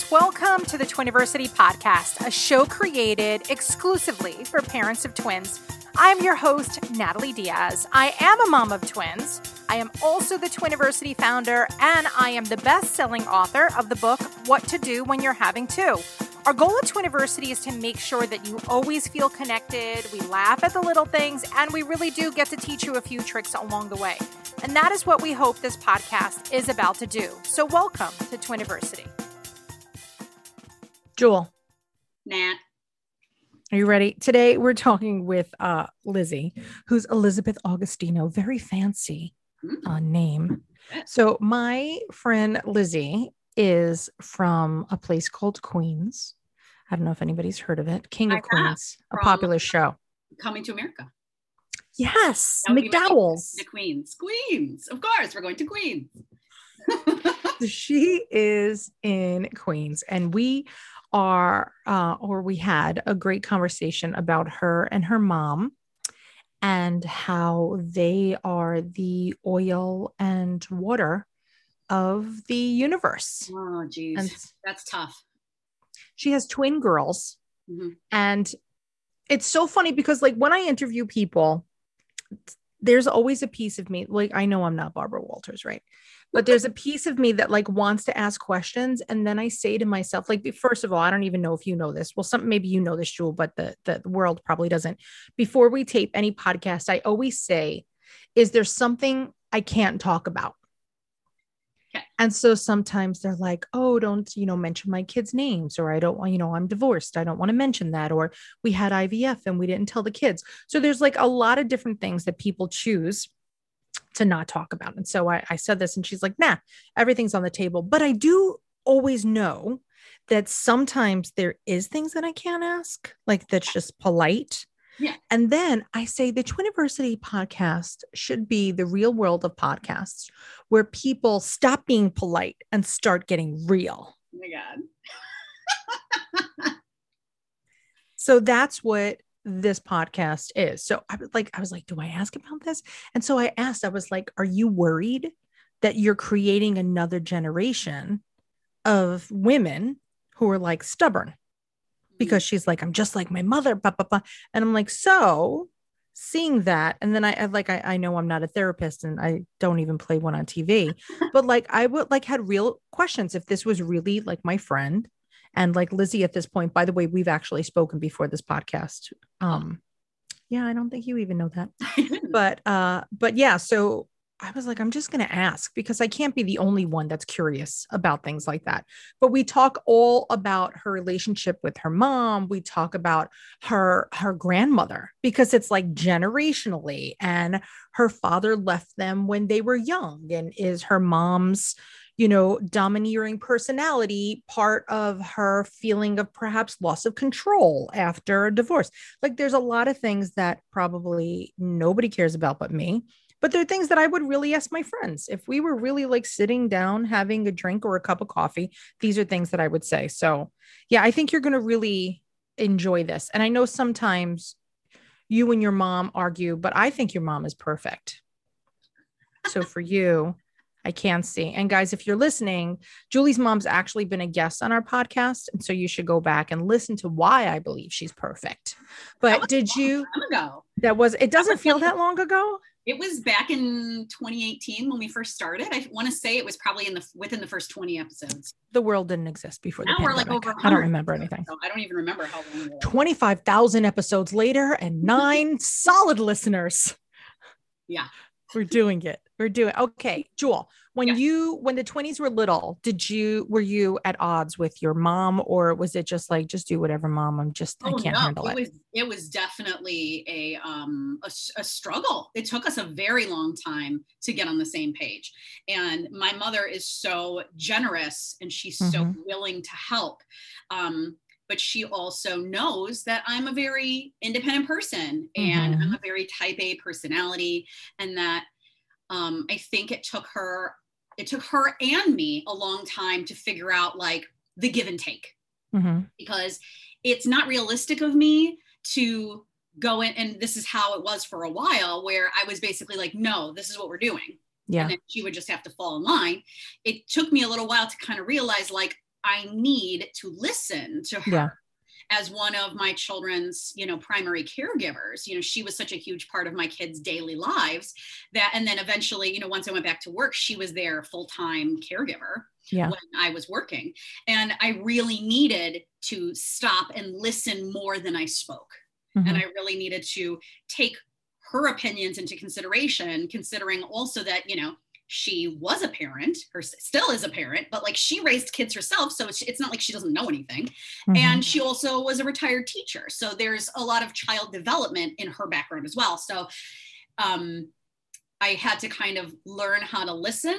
guys. Welcome to the Twiniversity podcast, a show created exclusively for parents of twins. I'm your host, Natalie Diaz. I am a mom of twins. I am also the Twiniversity founder, and I am the best selling author of the book, What to Do When You're Having Two. Our goal at Twiniversity is to make sure that you always feel connected, we laugh at the little things, and we really do get to teach you a few tricks along the way. And that is what we hope this podcast is about to do. So, welcome to Twiniversity. Jewel, Nat. are you ready? Today we're talking with uh, Lizzie, who's Elizabeth Augustino, very fancy Mm. uh, name. So my friend Lizzie is from a place called Queens. I don't know if anybody's heard of it. King of Queens, a popular show. Coming to America. Yes, That would be my- McDowell's. The Queens. Queens. Of course, we're going to Queens. she is in Queens, and we are, uh, or we had a great conversation about her and her mom and how they are the oil and water of the universe. oh, geez. And That's tough. she has twin girls. Mhm. And it's so funny because, like, when I interview people, there's always a piece of me, like, I know I'm not Barbara Walters, right? But there's a piece of me that like wants to ask questions. And then I say to myself, like, first of all, I don't even know if you know this. Well, some maybe you know this, Jewel, but the, the world probably doesn't. Before we tape any podcast, I always say, is there something I can't talk about? Okay. And so sometimes they're like, oh, don't, you know, mention my kids' names, or I don't want, you know, I'm divorced. I don't want to mention that. Or we had IVF and we didn't tell the kids. So there's like a lot of different things that people choose to not talk about. And so I, I said this and she's like, nah, everything's on the table. But I do always know that sometimes there is things that I can't ask, like that's just polite. Yeah. And then I say the Twiniversity podcast should be the real world of podcasts where people stop being polite and start getting real. Oh my God. So that's what this podcast is. So I was like, I was like, do I ask about this? And so I asked, I was like, are you worried that you're creating another generation of women who are like stubborn? Mm-hmm. Because she's like, I'm just like my mother, blah, blah, blah. And I'm like, so seeing that, and then I, I like, I, I know I'm not a therapist and I don't even play one on TV, but like I would like had real questions if this was really like my friend and like Lizzie at this point, by the way, we've actually spoken before this podcast. Um, yeah, I don't think you even know that, but uh, but yeah, so I was like, I'm just gonna ask because I can't be the only one that's curious about things like that. But we talk all about her relationship with her mom. We talk about her her grandmother because it's like generationally, and her father left them when they were young, and is her mom's you know, domineering personality, part of her feeling of perhaps loss of control after a divorce. Like there's a lot of things that probably nobody cares about but me. But there are things that I would really ask my friends. If we were really like sitting down having a drink or a cup of coffee, these are things that I would say. So, yeah, I think you're going to really enjoy this. And I know sometimes you and your mom argue, but I think your mom is perfect. So for you, I can see. And guys, if you're listening, Julie's mom's actually been a guest on our podcast. And so you should go back and listen to why I believe she's perfect. But did you, ago. that was, it doesn't feel that long ago. It was back in 2018 when we first started. I want to say it was probably in the within the first 20 episodes. The world didn't exist before the Now we're like over. I don't remember anything. So I don't even remember how long. 25,000 episodes later and nine solid listeners. Yeah. We're doing it. We're doing okay. Jewel, when Yeah. you when the 20s were little, did you were you at odds with your mom or was it just like just do whatever mom? I'm just I Oh, can't no, handle it it. was it was definitely a um a struggle. It took us a very long time to get on the same page. And my mother is so generous and she's so Mhm. willing to help. Um, but she also knows that I'm a very independent person and Mm-hmm. I'm a very type A personality, and that um, I think it took her it took her and me a long time to figure out like the give and take Mhm. because it's not realistic of me to go in and this is how it was for a while where I was basically like, no, this is what we're doing. Yeah. And then she would just have to fall in line. It took me a little while to kind of realize like I need to listen to her. Yeah. As one of my children's, you know, primary caregivers, you know, she was such a huge part of my kids' daily lives that, and then eventually, you know, once I went back to work, she was their full time caregiver Yeah. when I was working. And I really needed to stop and listen more than I spoke. Mhm. And I really needed to take her opinions into consideration, considering also that, you know, she was a parent or s- still is a parent, but like she raised kids herself. So it's, it's not like she doesn't know anything. Mhm. And she also was a retired teacher. So there's a lot of child development in her background as well. So um, I had to kind of learn how to listen,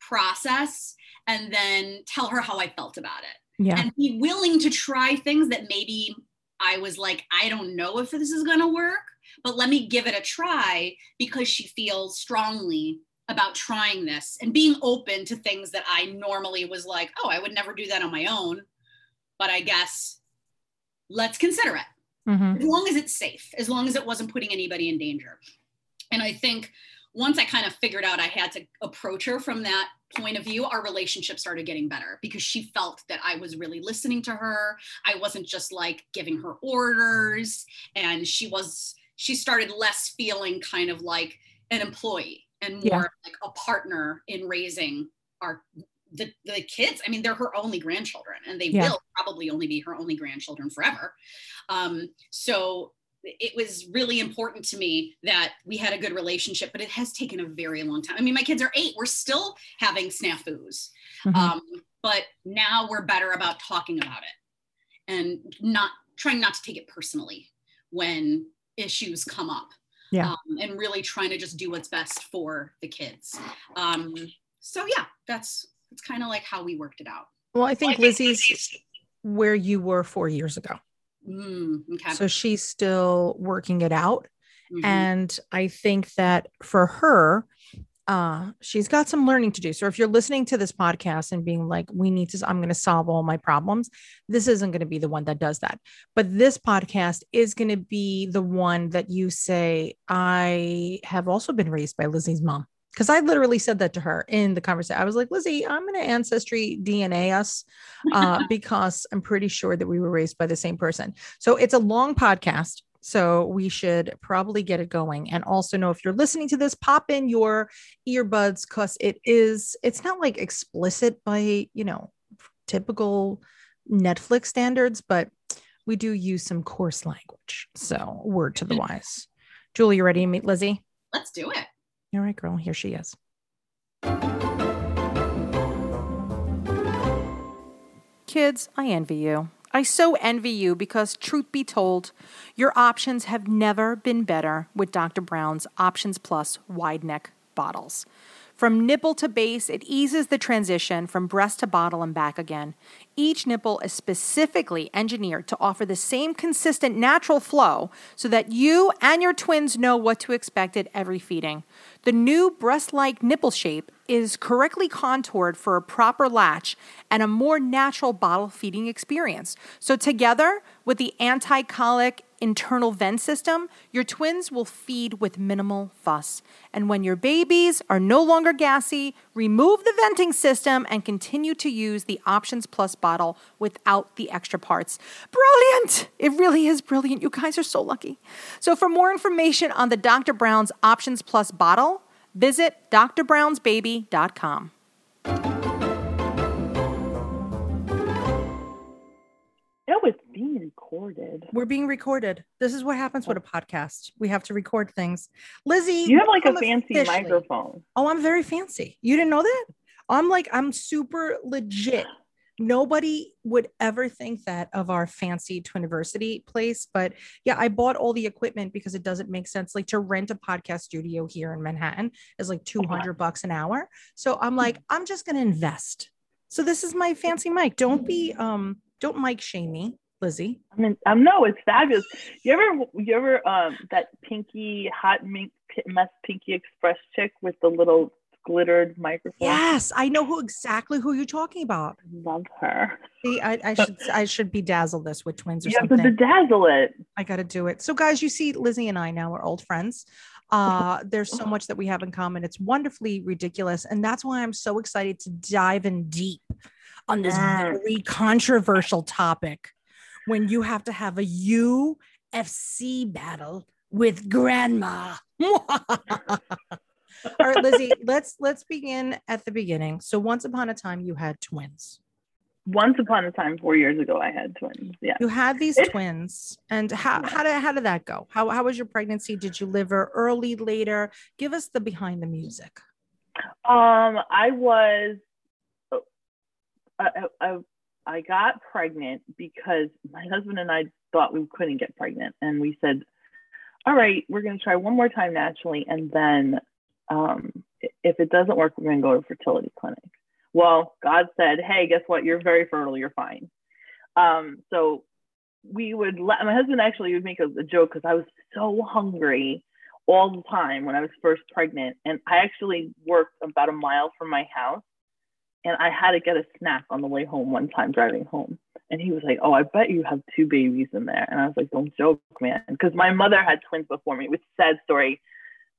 process, and then tell her how I felt about it yeah. and be willing to try things that maybe I was like, I don't know if this is going to work, but let me give it a try because she feels strongly about trying this and being open to things that I normally was like, oh, I would never do that on my own. But I guess let's consider it Mhm. as long as it's safe, as long as it wasn't putting anybody in danger. And I think once I kind of figured out I had to approach her from that point of view, our relationship started getting better because she felt that I was really listening to her. I wasn't just like giving her orders. And she was, she started less feeling kind of like an employee and more Yeah. like a partner in raising our the, the kids i mean they're her only grandchildren and they Yeah. will probably only be her only grandchildren forever um, so it was really important to me that we had a good relationship, but it has taken a very long time. I mean, my kids are eight, we're still having snafus. Mhm. Um, but now we're better about talking about it and not trying not to take it personally when issues come up. Yeah. Um, and really trying to just do what's best for the kids. Um, so yeah, that's that's kind of like how we worked it out. well, I think Lizzie's where you were four years ago. Mm, okay. So she's still working it out. Mhm. And I think that for her, uh, she's got some learning to do. So if you're listening to this podcast and being like, we need to, I'm going to solve all my problems, this isn't going to be the one that does that. But this podcast is going to be the one that you say, I have also been raised by Lizzie's mom. Because I literally said that to her in the conversation. I was like, Lizzie, I'm going to ancestry DNA us uh, because I'm pretty sure that we were raised by the same person. So it's a long podcast. So we should probably get it going. And also know if you're listening to this, pop in your earbuds because it is, it's not like explicit by, you know, typical Netflix standards, but we do use some coarse language. So word to the mm. wise. Julie, you ready to meet Lizzie? Let's do it. All right, girl, here she is. Kids, I envy you. I so envy you because, truth be told, your options have never been better with Dr. Brown's Options Plus wide neck bottles. From nipple to base, it eases the transition from breast to bottle and back again. Each nipple is specifically engineered to offer the same consistent natural flow so that you and your twins know what to expect at every feeding. The new breast like nipple shape is correctly contoured for a proper latch and a more natural bottle feeding experience. So, together with the anti colic internal vent system, your twins will feed with minimal fuss. And when your babies are no longer gassy, remove the venting system and continue to use the Options Plus bottle without the extra parts. Brilliant! It really is brilliant. You guys are so lucky. So, for more information on the Dr. Brown's Options Plus bottle, visit drbrownsbaby.com. That was being recorded. We're being recorded. This is what happens with a podcast. We have to record things. Lizzie, You have like a fancy officially. microphone. Oh, I'm very fancy. You didn't know that? I'm like, I'm super legit. Nobody would ever think that of our fancy Twiniversity place. But yeah, I bought all the equipment because it doesn't make sense. Like to rent a podcast studio here in Manhattan is like 200 bucks an hour. So I'm like, I'm just going to invest. So this is my fancy mic. Don't be, um, don't mic shame me, Lizzie. I mean, um, no, it's fabulous. You ever, you ever, um, that pinky hot mink mess pinky express chick with the little glittered microphone? Yes, I know who exactly who you're talking about. Love her. See, I, I should I should bedazzle this with twins or You have to bedazzle it. I got to do it. So, guys, you see, Lizzie and I now are old friends. Uh, there's so much that we have in common. It's wonderfully ridiculous, and that's why I'm so excited to dive in deep on this Mm. very controversial topic when you have to have a UFC battle with grandma. All right, Lizzie, let's let's begin at the beginning. So once upon a time you had twins. Once upon a time, four years ago, I had twins. Yeah. You had these It's- twins. And how Yeah. how did how did that go? How how was your pregnancy? Did you liver early, later? Give us the behind the music. Um, I was, I, I, I got pregnant because my husband and I thought we couldn't get pregnant, and we said, "All right, we're going to try one more time naturally, and then, um, if it doesn't work, we're going to go to fertility clinic." Well, God said, "Hey, guess what? You're very fertile. You're fine." Um, so we would let my husband actually would make a, a joke because I was so hungry all the time when I was first pregnant. And I actually worked about a mile from my house and I had to get a snack on the way home one time driving home. And he was like, Oh, I bet you have two babies in there. And I was like, Don't joke, man. Because my mother had twins before me. which sad story.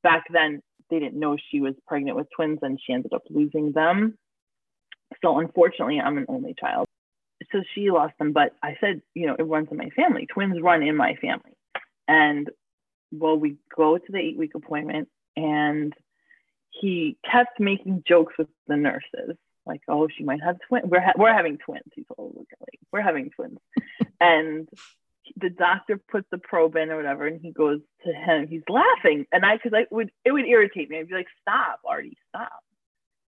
Back then, they didn't know she was pregnant with twins and she ended up losing them. So unfortunately, I'm an only child. So she lost them. But I said, You know, it runs in my family. Twins run in my family. And well, we go to the eight week appointment and he kept making jokes with the nurses, like, oh, she might have twins. We're, ha- we're having twins. He told like, we're having twins. and the doctor puts the probe in or whatever, and he goes to him, he's laughing. And I, cause I would, it would irritate me. I'd be like, stop, Artie, stop.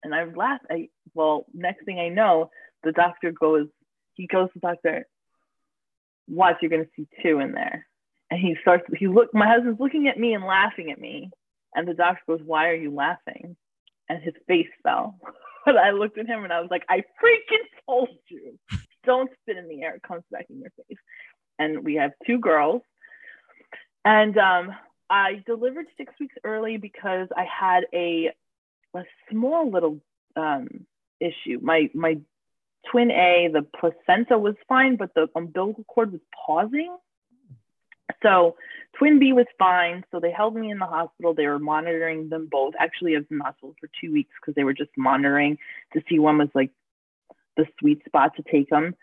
And I would laugh. I, well, next thing I know, the doctor goes, he goes to the doctor, watch, you're to see two in there and he starts he look my husband's looking at me and laughing at me and the doctor goes why are you laughing and his face fell but i looked at him and i was like i freaking told you don't spit in the air it comes back in your face and we have two girls and um, i delivered six weeks early because i had a a small little um, issue my my twin a the placenta was fine but the umbilical cord was pausing so twin B was fine. So they held me in the hospital. They were monitoring them both. Actually, I was in the hospital for two weeks because they were just monitoring to see when was like the sweet spot to take them.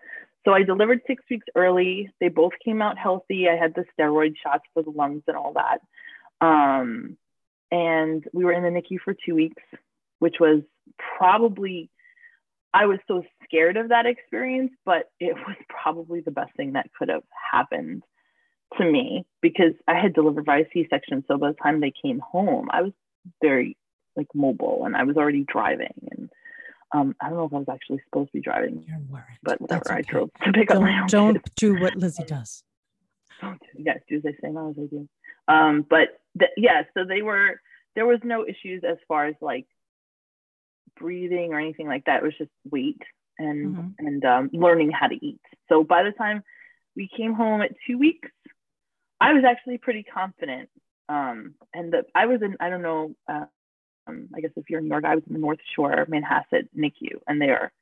So I delivered six weeks early. They both came out healthy. I had the steroid shots for the lungs and all that. Um, and we were in the NICU for two weeks, which was probably, I was so scared of that experience, but it was probably the best thing that could have happened to me because I had delivered via C-section. So by the time they came home, I was very like mobile and I was already driving. And um, I don't know if I was actually supposed to be driving, You're worried. but whatever. That's I drove to pick up my own Don't kids. don't do what Lizzie does. Don't do- yes, do as I say, not as I do. Um, but th- yeah, so they were. There was no issues as far as like breathing or anything like that. It was just weight and Mhm. and um, learning how to eat. So by the time we came home at two weeks, I was actually pretty confident. Um, and the, I was in, I don't know, uh, um, I guess if you're in New York, I was in the North Shore, Manhasset NICU, and they are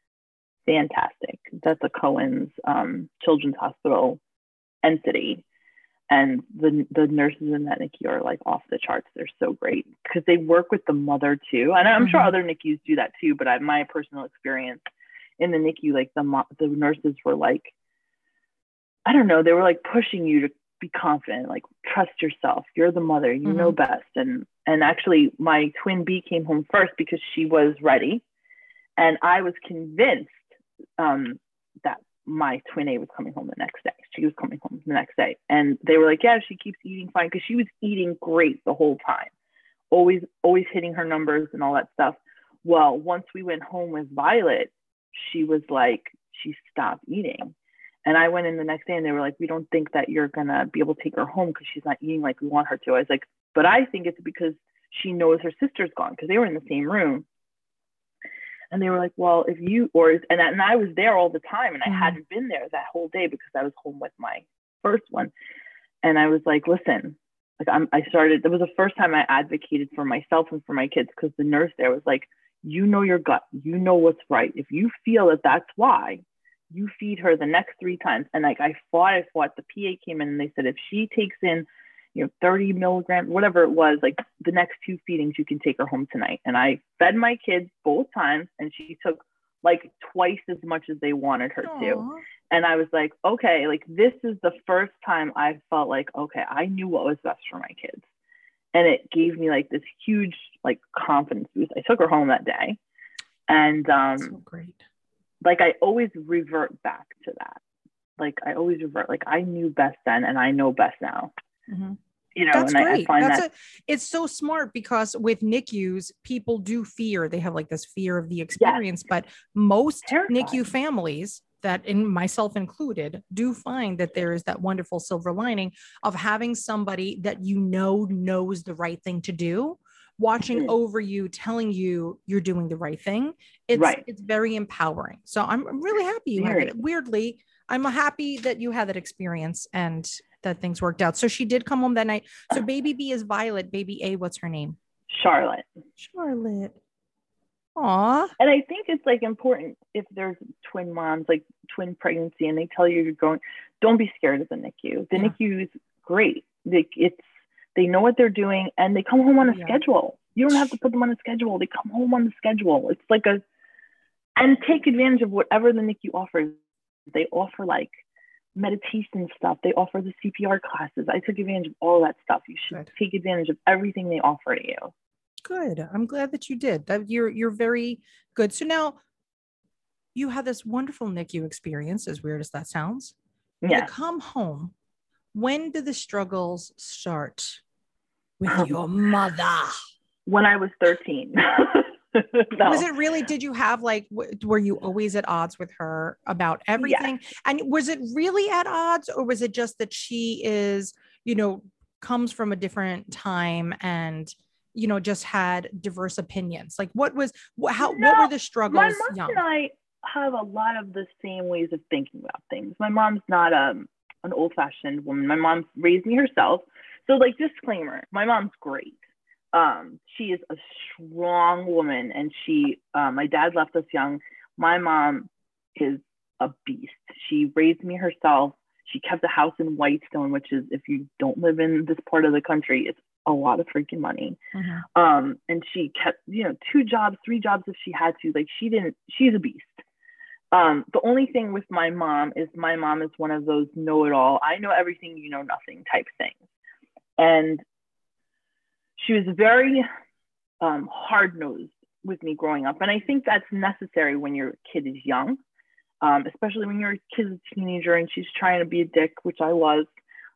fantastic. That's a Cohen's um, Children's Hospital entity. And the, the nurses in that NICU are like off the charts. They're so great because they work with the mother too. And I'm sure Mhm. other NICUs do that too, but I, my personal experience in the NICU, like the, mo- the nurses were like, I don't know, they were like pushing you to be confident, like trust yourself. You're the mother, you know best. And and actually my twin B came home first because she was ready. And I was convinced um, that my twin A was coming home the next day. She was coming home the next day. And they were like, Yeah, she keeps eating fine because she was eating great the whole time. Always, always hitting her numbers and all that stuff. Well, once we went home with Violet, she was like, she stopped eating. And I went in the next day and they were like, we don't think that you're going to be able to take her home because she's not eating like we want her to. I was like, but I think it's because she knows her sister's gone because they were in the same room. And they were like, well, if you, or, and, and I was there all the time and I Mhm. hadn't been there that whole day because I was home with my first one. And I was like, listen, like I'm, I started, it was the first time I advocated for myself and for my kids because the nurse there was like, you know your gut, you know what's right. If you feel that that's why, you feed her the next three times. And like I fought, I fought. The PA came in and they said if she takes in, you know, 30 milligrams, whatever it was, like the next two feedings, you can take her home tonight. And I fed my kids both times, and she took like twice as much as they wanted her to. And I was like, okay, like this is the first time I felt like, okay, I knew what was best for my kids. And it gave me like this huge like confidence boost. I took her home that day. And um so great. like I always revert back to that. Like I always revert, like I knew best then and I know best now. Mhm. You know, That's and I, I great. find That's that a, it's so smart because with NICUs, people do fear. They have like this fear of the experience, but most Terrifying. NICU families that in myself included do find that there is that wonderful silver lining of having somebody that you know knows the right thing to do watching Mhm. over you telling you you're doing the right thing it's Right. it's very empowering so i'm, I'm really happy you had it weirdly i'm happy that you had that experience and that things worked out so she did come home that night so baby b is violet baby a what's her name Charlotte. charlotte Aw. And I think it's like important if there's twin moms, like twin pregnancy, and they tell you you're going, don't be scared of the NICU. The Yeah. NICU is great. Like it's they know what they're doing and they come home on a Yeah. schedule. You don't have to put them on a schedule. They come home on the schedule. It's like a and take advantage of whatever the NICU offers. They offer like meditation stuff. They offer the CPR classes. I took advantage of all that stuff. You should Good. take advantage of everything they offer to you. Good. I'm glad that you did. That you're you're very good. So now you had this wonderful NICU experience, as weird as that sounds. You Yeah. come home. When did the struggles start with your mother? When I was 13. No. Was it really? Did you have like? w- Were you always at odds with her about everything? And was it really at odds, or was it just that she is, you know, comes from a different time and you know just had diverse opinions? Like, what was how? what were the struggles? my mom young? and I have a lot of the same ways of thinking about things. My mom's not um, an old fashioned woman. My mom raised me herself. So, like, disclaimer my mom's great. Um, she is a strong woman, and she, uh, my dad left us young. My mom is a beast. She raised me herself. She kept a house in Whitestone, which is, if you don't live in this part of the country, it's a lot of freaking money Mhm. um and she kept you know two jobs three jobs if she had to like she didn't she's a beast um the only thing with my mom is my mom is one of those know-it-all i know everything you know nothing type things and she was very um hard-nosed with me growing up and i think that's necessary when your kid is young um especially when your kid's a teenager and she's trying to be a dick which i was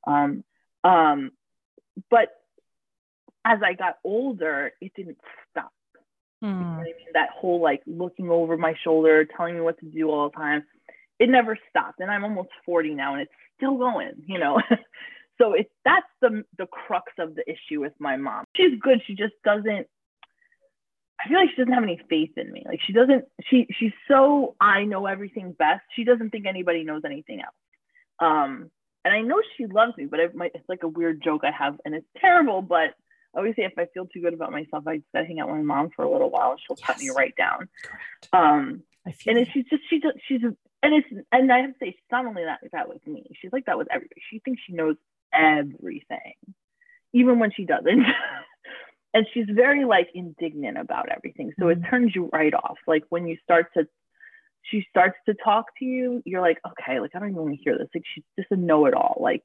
um um but as I got older, it didn't stop. You know Hmm. I mean? That whole like looking over my shoulder, telling me what to do all the time, it never stopped. And I'm almost 40 now and it's still going, you know. so it's that's the the crux of the issue with my mom. She's good. She just doesn't I feel like she doesn't have any faith in me. Like she doesn't she she's so I know everything best. She doesn't think anybody knows anything else. Um and I know she loves me, but it might, it's like a weird joke I have, and it's terrible. But I always say if I feel too good about myself, I just gotta hang out with my mom for a little while. and She'll cut me right down. Correct. Um, I feel and she's just she's just, she's a, and it's and I have to say she's not only that that with me. She's like that with everybody. She thinks she knows everything, even when she doesn't. and she's very like indignant about everything. So Mhm. it turns you right off. Like when you start to she starts to talk to you, you're like, okay, like I don't even want to hear this. Like she's just a know-it-all. Like,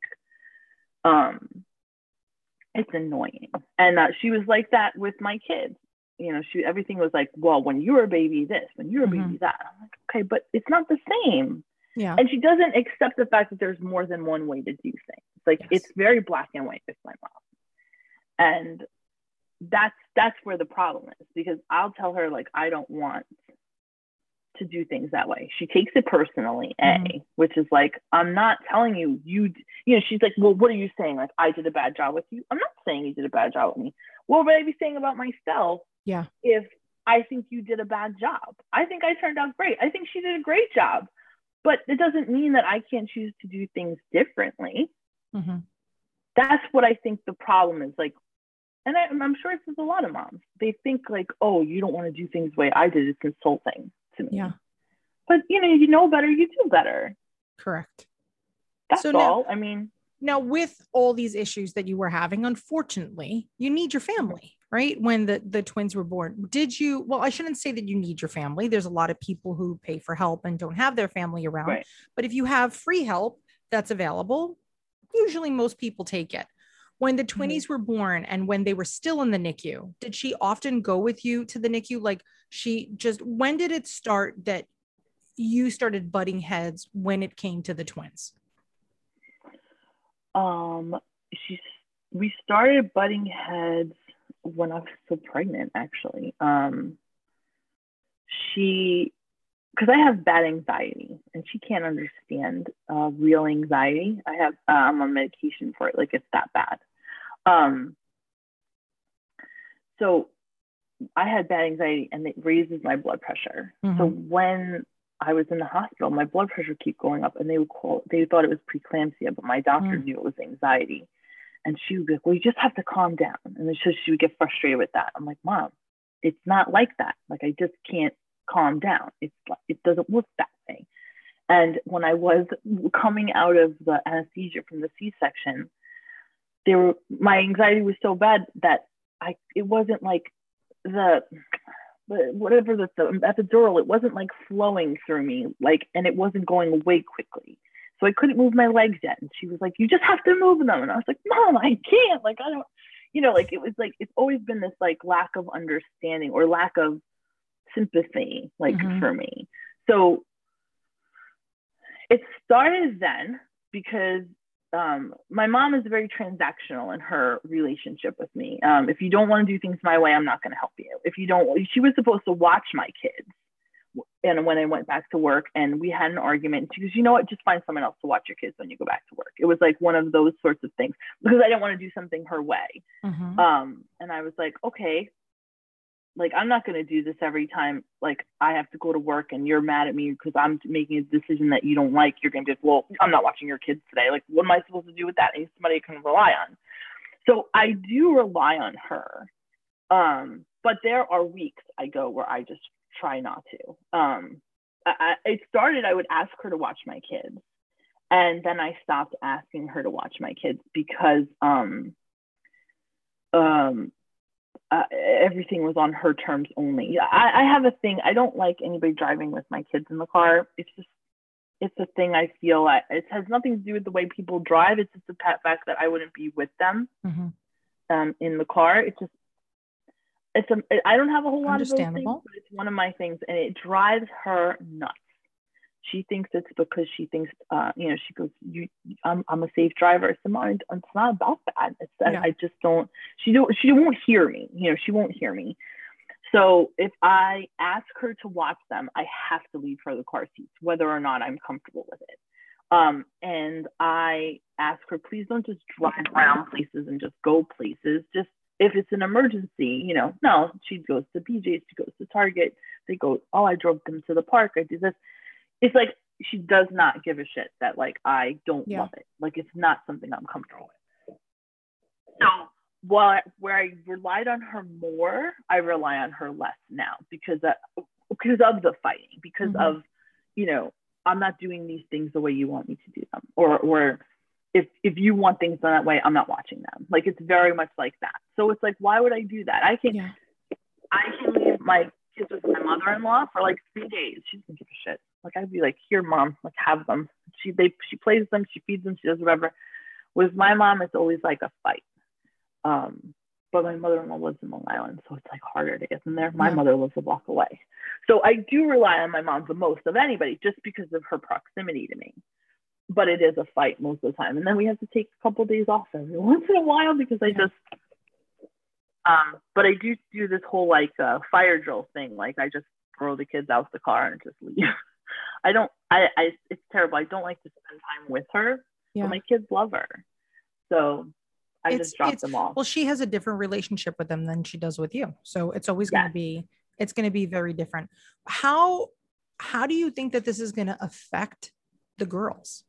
um, it's annoying. And uh, she was like that with my kids. You know, she everything was like, well, when you were a baby, this, when you were a baby, that. I'm like, okay, but it's not the same. yeah. And she doesn't accept the fact that there's more than one way to do things. Like Yes. it's very black and white with my mom. And that's that's where the problem is because I'll tell her like I don't want to do things that way. She takes it personally, A, Mhm. which is like I'm not telling you you you know she's like, "Well, what are you saying? Like I did a bad job with you?" I'm not saying you did a bad job with me. What would I be saying about myself Yeah. if I think you did a bad job? I think I turned out great. I think she did a great job. But it doesn't mean that I can't choose to do things differently Mhm. that's what I think the problem is. Like, and I, I'm sure it's with a lot of moms. They think like, oh, you don't want to do things the way I did. It's insulting to me. Yeah. But you know, you know better, you do better. Correct. That's So now- all. I mean, Now, with all these issues that you were having, unfortunately, you need your family, right? When the, the twins were born, did you? Well, I shouldn't say that you need your family. There's a lot of people who pay for help and don't have their family around. Right. But if you have free help that's available, usually most people take it. When the twinnies were born and when they were still in the NICU, did she often go with you to the NICU? Like she just, when did it start that you started butting heads when it came to the twins? Um, she's we started butting heads when I was so pregnant, actually. Um, she, because I have bad anxiety, and she can't understand uh, real anxiety. I have uh, I'm on medication for it, like it's that bad. Um, so I had bad anxiety, and it raises my blood pressure. So Mhm. when I was in the hospital, my blood pressure kept going up, and they would call. They thought it was preeclampsia, but my doctor Mm. knew it was anxiety. And she would be like, "Well, you just have to calm down." And then so she would get frustrated with that. I'm like, "Mom, it's not like that. Like I just can't calm down. It's like it doesn't work that way." And when I was coming out of the anesthesia from the C-section, there were my anxiety was so bad that I it wasn't like the whatever the, the epidural, it wasn't like flowing through me, like, and it wasn't going away quickly. So I couldn't move my legs yet. And she was like, You just have to move them. And I was like, Mom, I can't. Like, I don't, you know, like it was like, it's always been this like lack of understanding or lack of sympathy, like Mhm. for me. So it started then because um, my mom is very transactional in her relationship with me. Um, if you don't want to do things my way, I'm not going to help you. If you don't, she was supposed to watch my kids. And when I went back to work and we had an argument, she goes, you know what, just find someone else to watch your kids when you go back to work. It was like one of those sorts of things because I didn't want to do something her way. Mhm. Um, and I was like, okay, like I'm not going to do this every time. Like I have to go to work and you're mad at me because I'm making a decision that you don't like. You're going to be like, well, I'm not watching your kids today. Like, what am I supposed to do with that? Need somebody I can rely on. So I do rely on her. Um, but there are weeks I go where I just try not to. Um, I, I, it started, I would ask her to watch my kids. And then I stopped asking her to watch my kids because um, um, uh, everything was on her terms only. I, I have a thing. I don't like anybody driving with my kids in the car. It's just, it's a thing I feel. I, it has nothing to do with the way people drive. It's just the fact that I wouldn't be with them Mhm. um, in the car. It's just, it's a. I don't have a whole lot of those things, but it's one of my things, and it drives her nuts. She thinks it's because she thinks, uh, you know, she goes, "You, I'm, I'm a safe driver." "Mom, it's not about that. It's that Yeah. I just don't." She don't. She won't hear me. You know, she won't hear me. So if I ask her to watch them, I have to leave her the car seats, whether or not I'm comfortable with it. Um, and I ask her, please don't just drive around places and just go places. Just if it's an emergency, you know, no, she goes to BJ's, she goes to Target. They go, oh, I drove them to the park. I did this. It's like she does not give a shit that like I don't Yeah. love it. Like it's not something I'm comfortable with. So while where I relied on her more, I rely on her less now because that because of the fighting, because Mhm. of you know I'm not doing these things the way you want me to do them, or or if if you want things done that way, I'm not watching them. Like it's very much like that. So it's like, why would I do that? I can Yeah. I can leave my kids with my mother-in-law for like three days. She doesn't give a shit. Like I'd be like, here, mom, like have them. She they she plays them, she feeds them, she does whatever. With my mom, it's always like a fight. Um, but my mother-in-law lives in Long Island, so it's like harder to get them there. My Yeah. mother lives a block away. So I do rely on my mom the most of anybody just because of her proximity to me. But it is a fight most of the time. And then we have to take a couple days off every once in a while because I Yeah. just um but I do do this whole like uh, fire drill thing. Like I just throw the kids out the car and just leave. I don't I, I it's terrible. I don't like to spend time with her. Yeah. But my kids love her. So I It's- just drop it's- them off. Well, she has a different relationship with them than she does with you. So it's always going to be it's going to be very different. How how do you think that this is going to affect the girls?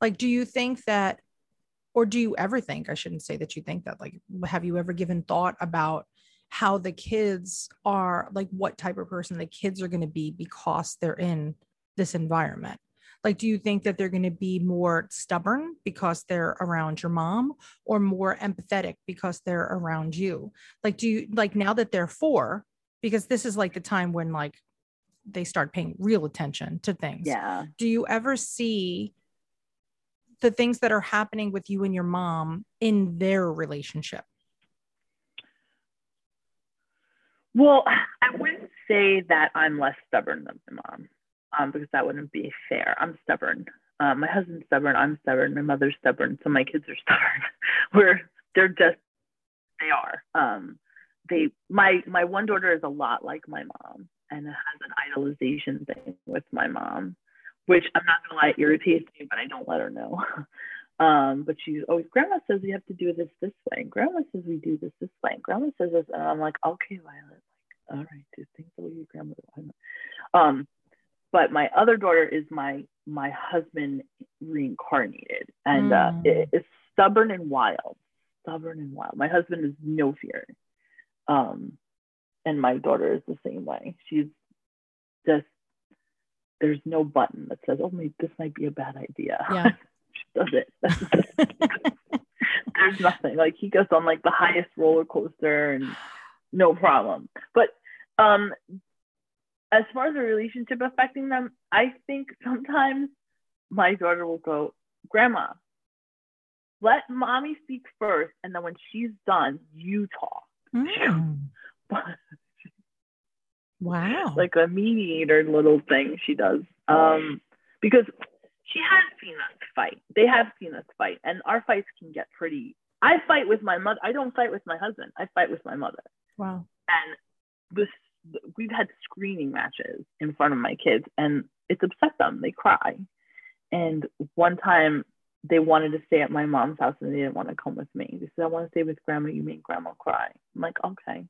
Like do you think that or do you ever think I shouldn't say that you think that like have you ever given thought about how the kids are like what type of person the kids are going to be because they're in this environment? Like, do you think that they're going to be more stubborn because they're around your mom or more empathetic because they're around you? Like, do you like now that they're four, because this is like the time when like they start paying real attention to things. Yeah. Do you ever see the things that are happening with you and your mom in their relationship? Well, I wouldn't say that I'm less stubborn than my mom, um, because that wouldn't be fair. I'm stubborn. Um, my husband's stubborn. I'm stubborn. My mother's stubborn. So my kids are stubborn. We're they're just they are. Um, they my my one daughter is a lot like my mom and has an idolization thing with my mom, which I'm not gonna lie irritates me, but I don't let her know. Um, but she's always, Grandma says we have to do this this way. Grandma says we do this this way. And Grandma says this, and I'm like, okay, Violet, like, all right, do things the way your grandma. Um, but my other daughter is my my husband reincarnated, and uh, Mm. it, it's stubborn and wild, stubborn and wild. My husband is no fear, um, and my daughter is the same way. She's just there's no button that says, oh, maybe this might be a bad idea. Yeah. she does it. There's nothing. Like he goes on like the highest roller coaster and no problem. But um as far as a relationship affecting them, I think sometimes my daughter will go, Grandma, let mommy speak first, and then when she's done, you talk. Mm. Wow. like a mediator little thing she does. Um, because she has seen us fight. They have seen us fight, and our fights can get pretty. I fight with my mother. I don't fight with my husband. I fight with my mother. wow. And this, we've had screening matches in front of my kids, and it's upset them. They cry. And one time they wanted to stay at my mom's house and they didn't want to come with me. They said, I want to stay with grandma. You make grandma cry. I'm like, okay.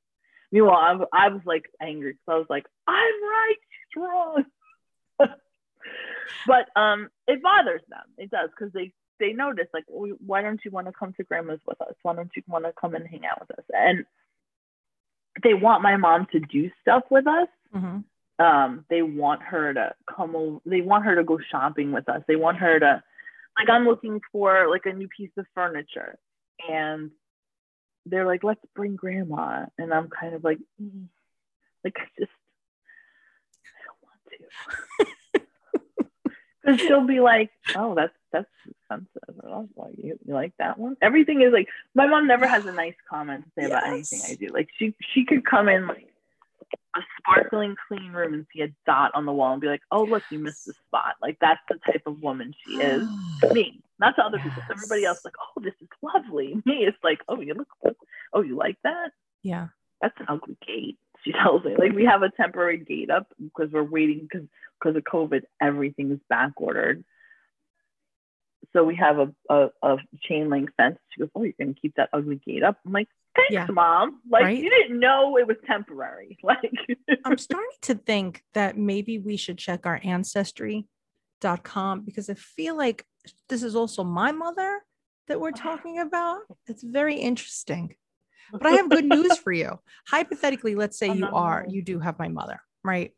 Meanwhile, I, was like angry because I was like, I'm right, she's wrong. but um, it bothers them. It does because they they notice like, why don't you want to come to grandma's with us? Why don't you want to come and hang out with us? And they want my mom to do stuff with us. Mhm. Um, they want her to come over. They want her to go shopping with us. They want her to, like, I'm looking for like a new piece of furniture, and they're like, let's bring grandma, and I'm kind of like, mm, like I just, I don't want to, because she'll be like, oh, that's that's expensive. I like, you, you like that one? Everything is like, my mom never has a nice comment to say about anything I do. Like she she could come in like a sparkling clean room and see a dot on the wall and be like, oh look, you missed the spot. Like that's the type of woman she is. Me, not to other people. Everybody else like, oh, this is lovely. Me, it's like, oh, you look, oh, you like that? Yeah. That's an ugly gate. She tells me like we have a temporary gate up because we're waiting because because of COVID, everything is back ordered. So we have a, a, a chain link fence. She goes, Oh, you're gonna keep that ugly gate up? I'm like, Thanks, Yeah. mom. Like Right? you didn't know it was temporary. Like I'm starting to think that maybe we should check our ancestry.com because I feel like this is also my mother that we're talking about. It's very interesting. But I have good news for you. Hypothetically, let's say you uh-huh. are, Oh. you do have my mother, right?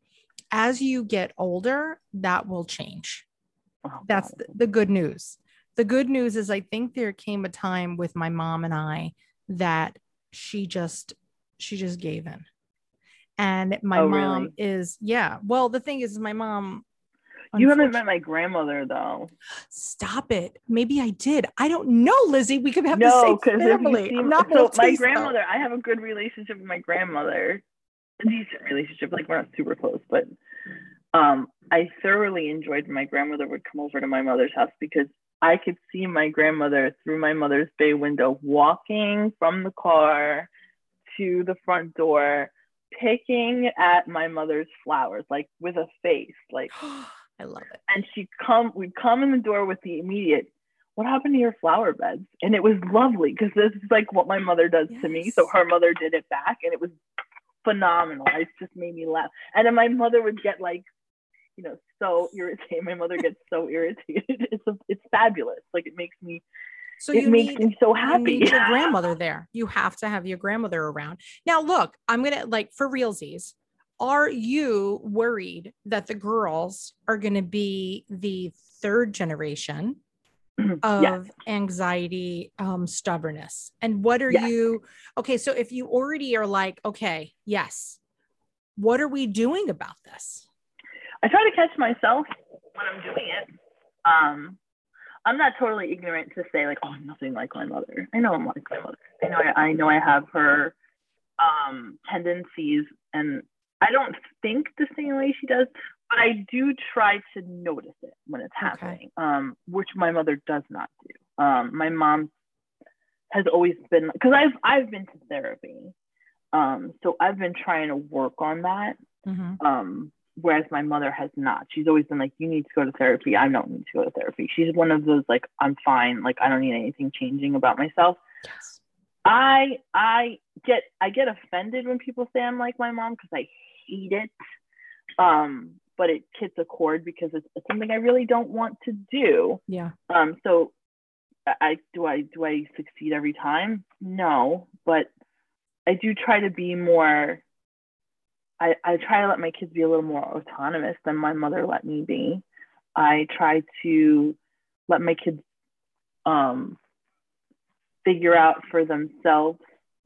As you get older, that will change. Oh, That's the, the good news. The good news is I think there came a time with my mom and I that she just she just gave in. And my Oh, mom really? is yeah. Well, the thing is my mom you haven't met my grandmother though. Stop it. Maybe I did. I don't know, Lizzie. We could have no, the same family. I'm not so my though. grandmother, I have a good relationship with my grandmother. A decent relationship. Like we're not super close, but um I thoroughly enjoyed when my grandmother would come over to my mother's house because I could see my grandmother through my mother's bay window walking from the car to the front door, picking at my mother's flowers, like with a face, like I love it. and she'd come we'd come in the door with the immediate what happened to your flower beds and it was lovely because this is like what my mother does to me so her mother did it back and it was phenomenal it just made me laugh and then my mother would get like you know so irritated my mother gets so irritated it's a, it's fabulous like it makes me So it you makes need me so you happy need your grandmother there. You have to have your grandmother around. Now, look, I'm gonna like for realsies. Are you worried that the girls are going to be the third generation of Yes. anxiety um stubbornness and what are Yes. you okay so if you already are like okay yes what are we doing about this I try to catch myself when I'm doing it. Um, I'm not totally ignorant to say like, oh, I'm nothing like my mother. I know I'm like my mother. I know I, I know I have her um, tendencies, and I don't think the same way she does, but I do try to notice it when it's Okay. happening, um, which my mother does not do. Um, my mom has always been because I've I've been to therapy, um, so I've been trying to work on that Mhm. um, whereas my mother has not. She's always been like, "You need to go to therapy." I don't need to go to therapy. She's one of those like, "I'm fine. Like I don't need anything changing about myself." yes I I get I get offended when people say I'm like my mom because I hate it. Um, but it hits a chord because it's, it's something I really don't want to do. yeah Um, so I I- do I do I succeed every time? No, but I do try to be more. I, I try to let my kids be a little more autonomous than my mother let me be. I try to let my kids um, figure out for themselves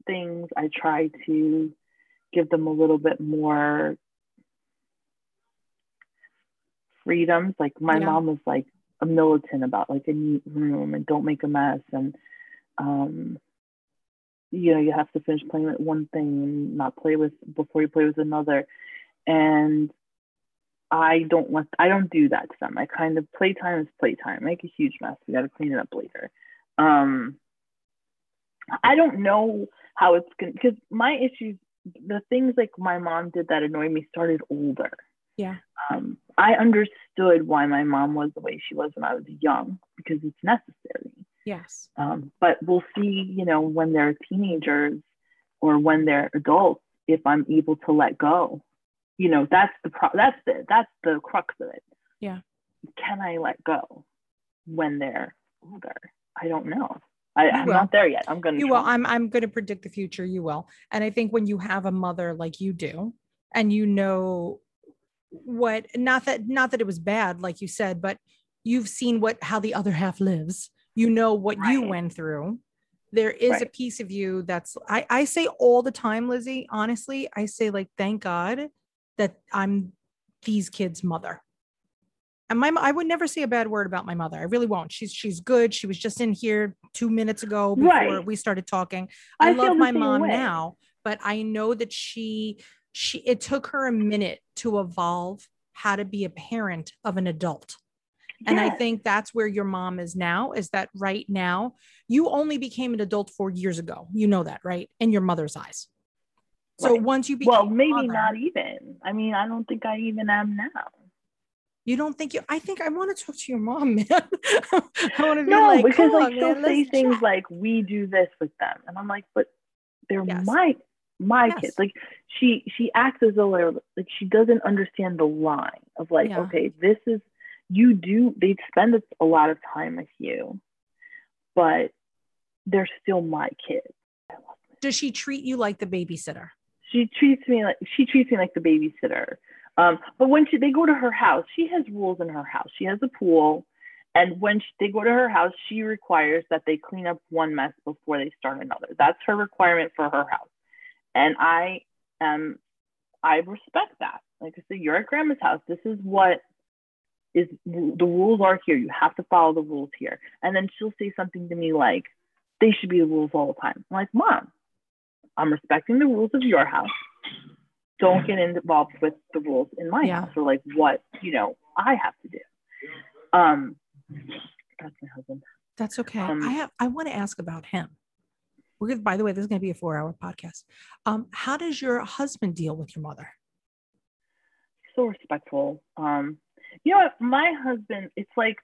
things. I try to give them a little bit more freedoms. Like my Yeah. mom was like a militant about like a neat room and don't make a mess and um you know you have to finish playing with one thing and not play with before you play with another and I don't want I don't do that to them. I kind of playtime is playtime. Make a huge mess. We got to clean it up later. Um, I don't know how it's gonna because my issues, the things like my mom did that annoyed me started older. Yeah. Um, I understood why my mom was the way she was when I was young because it's necessary. yes Um, but we'll see, you know, when they're teenagers or when they're adults, if I'm able to let go. You know, that's the pro- that's the that's the crux of it. Yeah. Can I let go when they're older? I don't know. I, will. not there yet. I'm gonna. you will. i'm i'm going to predict the future. You will. And i think when you have a mother like you do and you know what not that not that it was bad like you said but you've seen what how the other half lives. You know what you went through. There is a piece of you that's i i say all the time lizzie honestly i say like thank god that i'm these kids mother and my i would never say a bad word about my mother i really won't she's she's good she was just in here two minutes ago before Right. we started talking I, feel love my mom way. now, but I know that she she it took her a minute to evolve how to be a parent of an adult. And I think that's where your mom is now is that right now you only became an adult 4 years ago. You know that, right? In your mother's eyes. So Right. once you became well, maybe mother, not even. I mean, I don't think I even am now. You don't think you I think I want to talk to your mom, man. I want to be No, like, because "Come like on, she'll man, say things chat." like we do this with them, and I'm like, but they're Yes. my my Yes. kids. Like she she acts as though they're like she doesn't understand the line of like, Yeah. okay, this is you do. They spend a lot of time with you, but they're still my kids. Does she treat you like the babysitter? She treats me like she treats me like the babysitter. Um, but when she, they go to her house, she has rules in her house. She has a pool, and when she, they go to her house, she requires that they clean up one mess before they start another. That's her requirement for her house, and I am, I respect that. Like I said, you're at grandma's house. This is what is the rules are here. You have to follow the rules here. And then she'll say something to me like, "They should be the rules all the time." I'm like, "Mom, I'm respecting the rules of your house." Don't get involved with the rules in my Yeah. house or like what you know I have to do. Um, that's my husband. That's okay. Um, I have I want to ask about him. We're gonna, by the way, this is gonna be a four-hour podcast. Um, how does your husband deal with your mother? So respectful. Um, you know what? My husband, it's like,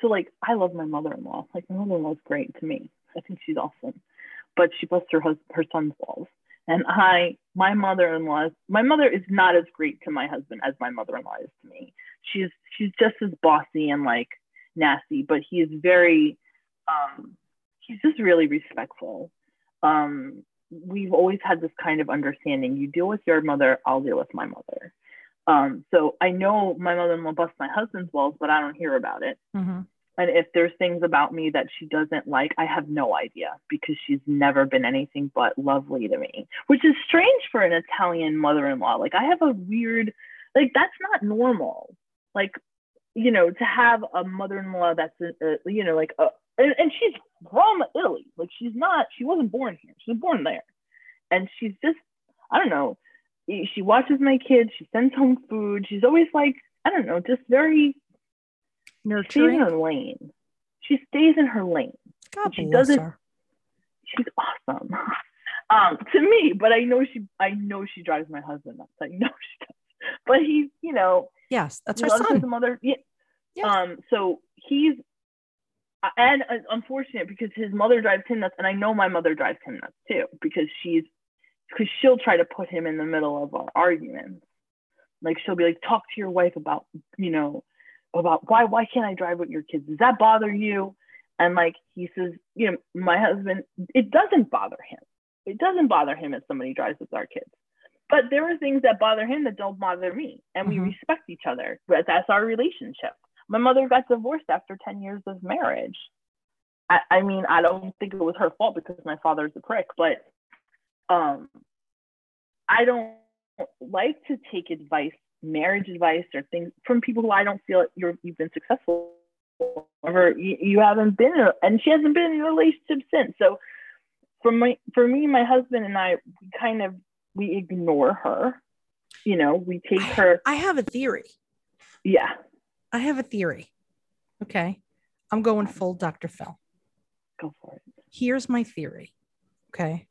so like I love my mother-in-law. Like my mother-in-law is great to me. I think she's awesome, but she busts her husband, her son's balls. And I, my mother-in-law, my mother is not as great to my husband as my mother-in-law is to me. She's she's just as bossy and like nasty, but he is very, um, he's just really respectful. Um, we've always had this kind of understanding. You deal with your mother, I'll deal with my mother. Um, so I know my mother-in-law busts my husband's balls, but I don't hear about it. Mhm. And if there's things about me that she doesn't like, I have no idea because she's never been anything but lovely to me, which is strange for an Italian mother-in-law. Like I have a weird, like that's not normal. Like, you know, to have a mother-in-law that's, uh, you know, like, a, and, and she's from Italy. Like she's not, she wasn't born here. She was born there. And she's just, I don't know. She watches my kids. She sends home food. She's always like, I don't know, just very stays in her lane. She stays in her lane. God she bless doesn't- her. She's awesome. Um, to me, but I know she I know she drives my husband nuts. I know she does. But he's, you know, Yes, that's her his son. mother. Yeah. Yeah. Um, so he's and it's unfortunate because his mother drives him nuts, and I know my mother drives him nuts too, because she's because she'll try to put him in the middle of our arguments. Like she'll be like, talk to your wife about, you know, about why why can't I drive with your kids? Does that bother you? And like he says, you know, my husband, it doesn't bother him. It doesn't bother him if somebody drives with our kids. But there are things that bother him that don't bother me. And we Mhm. respect each other. But that's our relationship. My mother got divorced after 10 years of marriage. I, I mean, I don't think it was her fault because my father's a prick, but um, I don't like to take advice, marriage advice, or things from people who I don't feel like you're, you've been successful or you, you haven't been, in a, and she hasn't been in a relationship since. So for my, for me, my husband and I, we kind of we ignore her. You know, we take her. I have a theory. Yeah, I have a theory. Okay. I'm going full Dr. Phil. go for it. Here's my theory. Okay.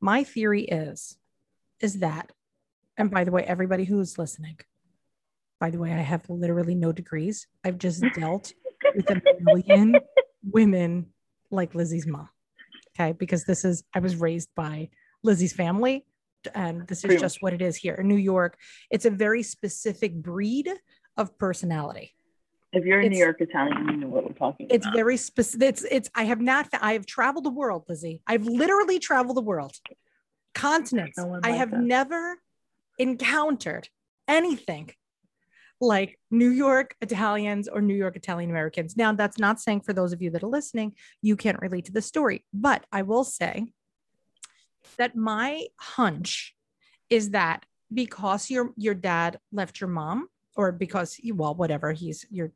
My theory is, is that, and by the way, everybody who's listening, by the way, I have literally no degrees. I've just dealt with a million women like Lizzie's mom. Okay. Because this is, I was raised by Lizzie's family. And this is just what it is here in New York. It's a very specific breed of personality. If you're a New York Italian, you know what we're talking It's about. It's very specific. It's, it's, I have not, I have traveled the world, Lizzie. I've literally traveled the world, continents. No I have that. never encountered anything like New York Italians or New York Italian Americans. Now, that's not saying for those of you that are listening, you can't relate to the story, but I will say that my hunch is that because your your dad left your mom, or because he, well, whatever, he's your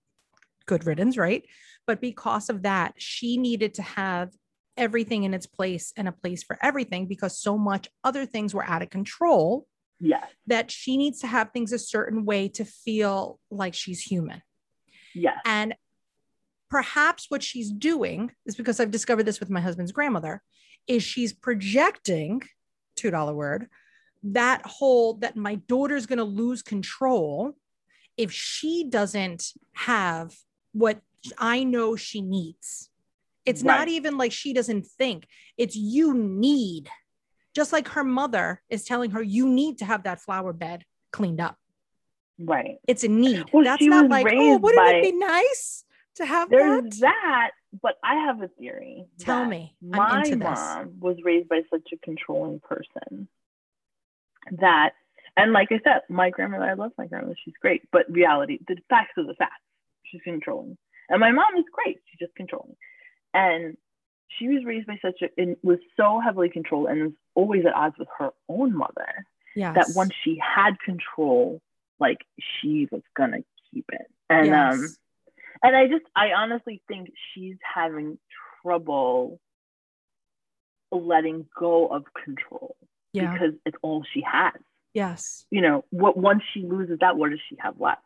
good riddance, right? But because of that, she needed to have everything in its place and a place for everything because so much other things were out of control yes, that she needs to have things a certain way to feel like she's human. yes, And perhaps what she's doing is because I've discovered this with my husband's grandmother is she's projecting $2 word that whole that my daughter's going to lose control if she doesn't have what I know she needs. It's not even like she doesn't think, it's you need. Just like her mother is telling her, you need to have that flower bed cleaned up. right. It's a need. Well, That's not like, oh, wouldn't by- it be nice to have There's that? that, but I have a theory. Tell me. I'm My mom was raised by such a controlling person that, and like I said, my grandmother, I love my grandmother. She's great, but reality, the facts are the facts. She's controlling. And my mom is great. She's just controlling. And she was raised by such a, and was so heavily controlled and was always at odds with her own mother Yes. that once she had control, like she was gonna keep it. And um, and I just I honestly think she's having trouble letting go of control yeah. because it's all she has. Yes. You know, what once she loses that, what does she have left?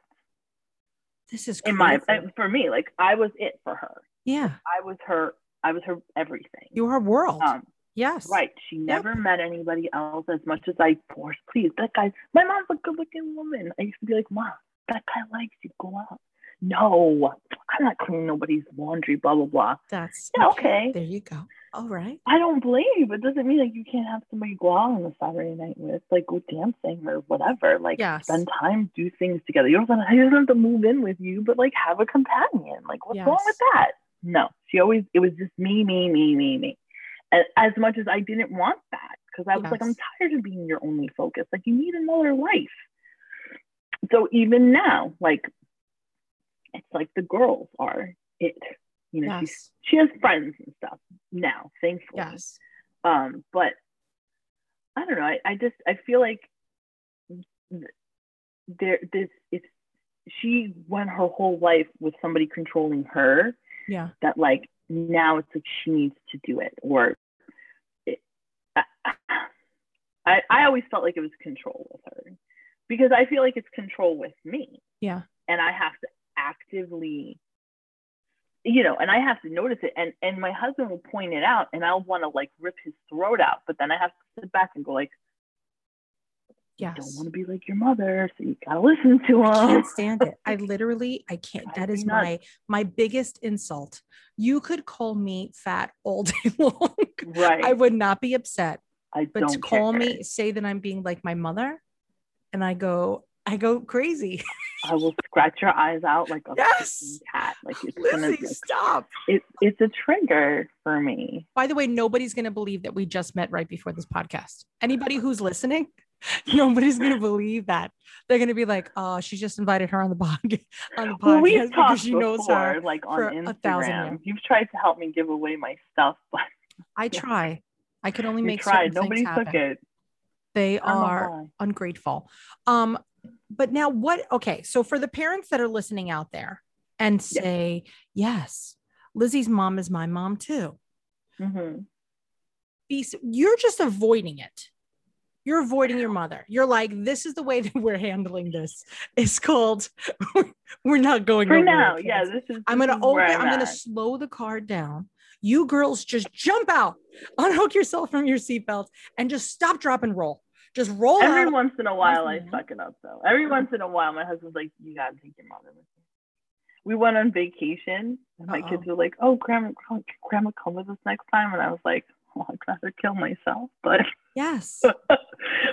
This is In my for me, like I was it for her. yeah. I was her. I was her everything. You are her world. Um, yes. Right. She never met anybody else as much as I forced. Please, that guy, my mom's a good looking woman. I used to be like, Mom, that guy likes you. Go out. No, I'm not cleaning nobody's laundry, blah, blah, blah. That's Yeah, okay. There you go. All right. I don't blame you, but it doesn't mean like you can't have somebody go out on a Saturday night with, like go dancing or whatever. Like Yes. spend time, do things together. You don't have to, you don't have to move in with you, but like have a companion. Like what's wrong with that? No, she always it was just me, me, me, me, me. a- as much as I didn't want that because I was like, I'm tired of being your only focus. Like, you need another life. So even now, like, it's like the girls are it. You know, Yes. she has friends and stuff now, thankfully. Yes. Um, but I don't know. I, I just I feel like there this it's she went her whole life with somebody controlling her Yeah. that like now it's like she needs to do it or it, I, I I always felt like it was control with her because I feel like it's control with me Yeah. and I have to actively you know and I have to notice it and and my husband will point it out and I'll want to like rip his throat out but then I have to sit back and go like Yes. don't want to be like your mother so you gotta listen to them. I can't stand it. I literally, I can't. That is nuts. my my biggest insult. You could call me fat all day long. right I would not be upset. I But don't to call care. me, say that I'm being like my mother, and I go, I go crazy. I will scratch your eyes out like a Yes. cat like it's gonna like, stop. it, it's a trigger for me By the way, nobody's going to believe that we just met right before this podcast. Anybody who's listening, nobody's going to believe that. They're going to be like, "Oh, she just invited her on the podcast on the podcast we've because she knows before, her." like on for a thousand Instagram. years. You've tried to help me give away my stuff, but I try. I could only you make tried. Nobody took happen. it. They are ungrateful. Um, but now what? Okay, so for the parents that are listening out there and say, "Yes, Lizzie's mom is my mom too," Mm-hmm. you're just avoiding it. You're avoiding your mother. You're like, this is the way that we're handling this. It's called we're not going For now, yeah. This is. I'm gonna open, I'm, gonna slow the car down. You girls just jump out, unhook yourself from your seatbelt, and just stop, drop, and roll. Just roll Every out. once in a while, I suck it up though. Every once in a while, my husband's like, "You gotta take your mother with you." We went on vacation, and my kids Uh-oh. were like, "Oh, grandma, grandma, come with us next time." And I was like, "Oh, I'd rather kill myself." But, Yes. but,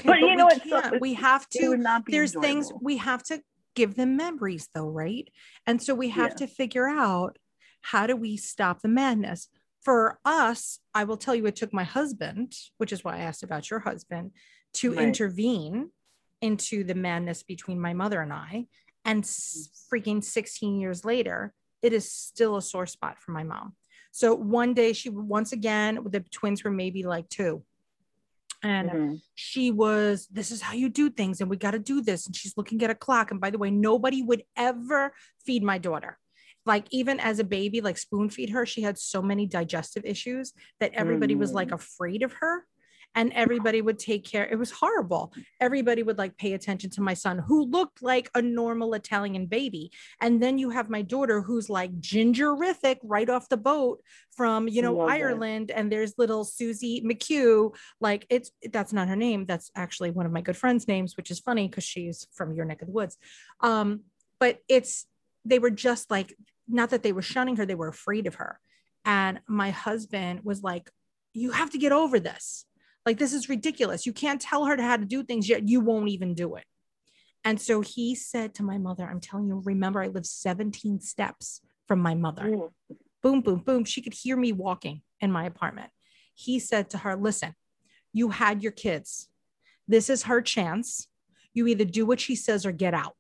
Okay, you know what? can't. we have to would not be there's things we have to give them memories though right and so we have Yeah. to figure out how do we stop the madness for us i will tell you it took my husband which is why i asked about your husband to Right. intervene into the madness between my mother and i and freaking 16 years later it is still a sore spot for my mom so one day she once again the twins were maybe like two and Mhm. she was this is how you do things and we got to do this and she's looking at a clock and by the way nobody would ever feed my daughter like even as a baby like spoon feed her she had so many digestive issues that everybody was like Mm. afraid of her and everybody would take care it was horrible. Everybody would like pay attention to my son who looked like a normal italian baby. And then you have my daughter who's like gingerific right off the boat from you know Love it. ireland. And there's little susie mchugh like it's that's not her name. That's actually one of my good friends names which is funny because she's from your neck of the woods. Um but it's they were just like not that they were shunning her they were afraid of her. And my husband was like you have to get over this like this is ridiculous you can't tell her how to do things yet you won't even do it and so he said to my mother i'm telling you remember i live 17 steps from my mother Ooh. boom, boom, boom. She could hear me walking in my apartment. He said to her, Listen, you had your kids. This is her chance. You either do what she says or get out.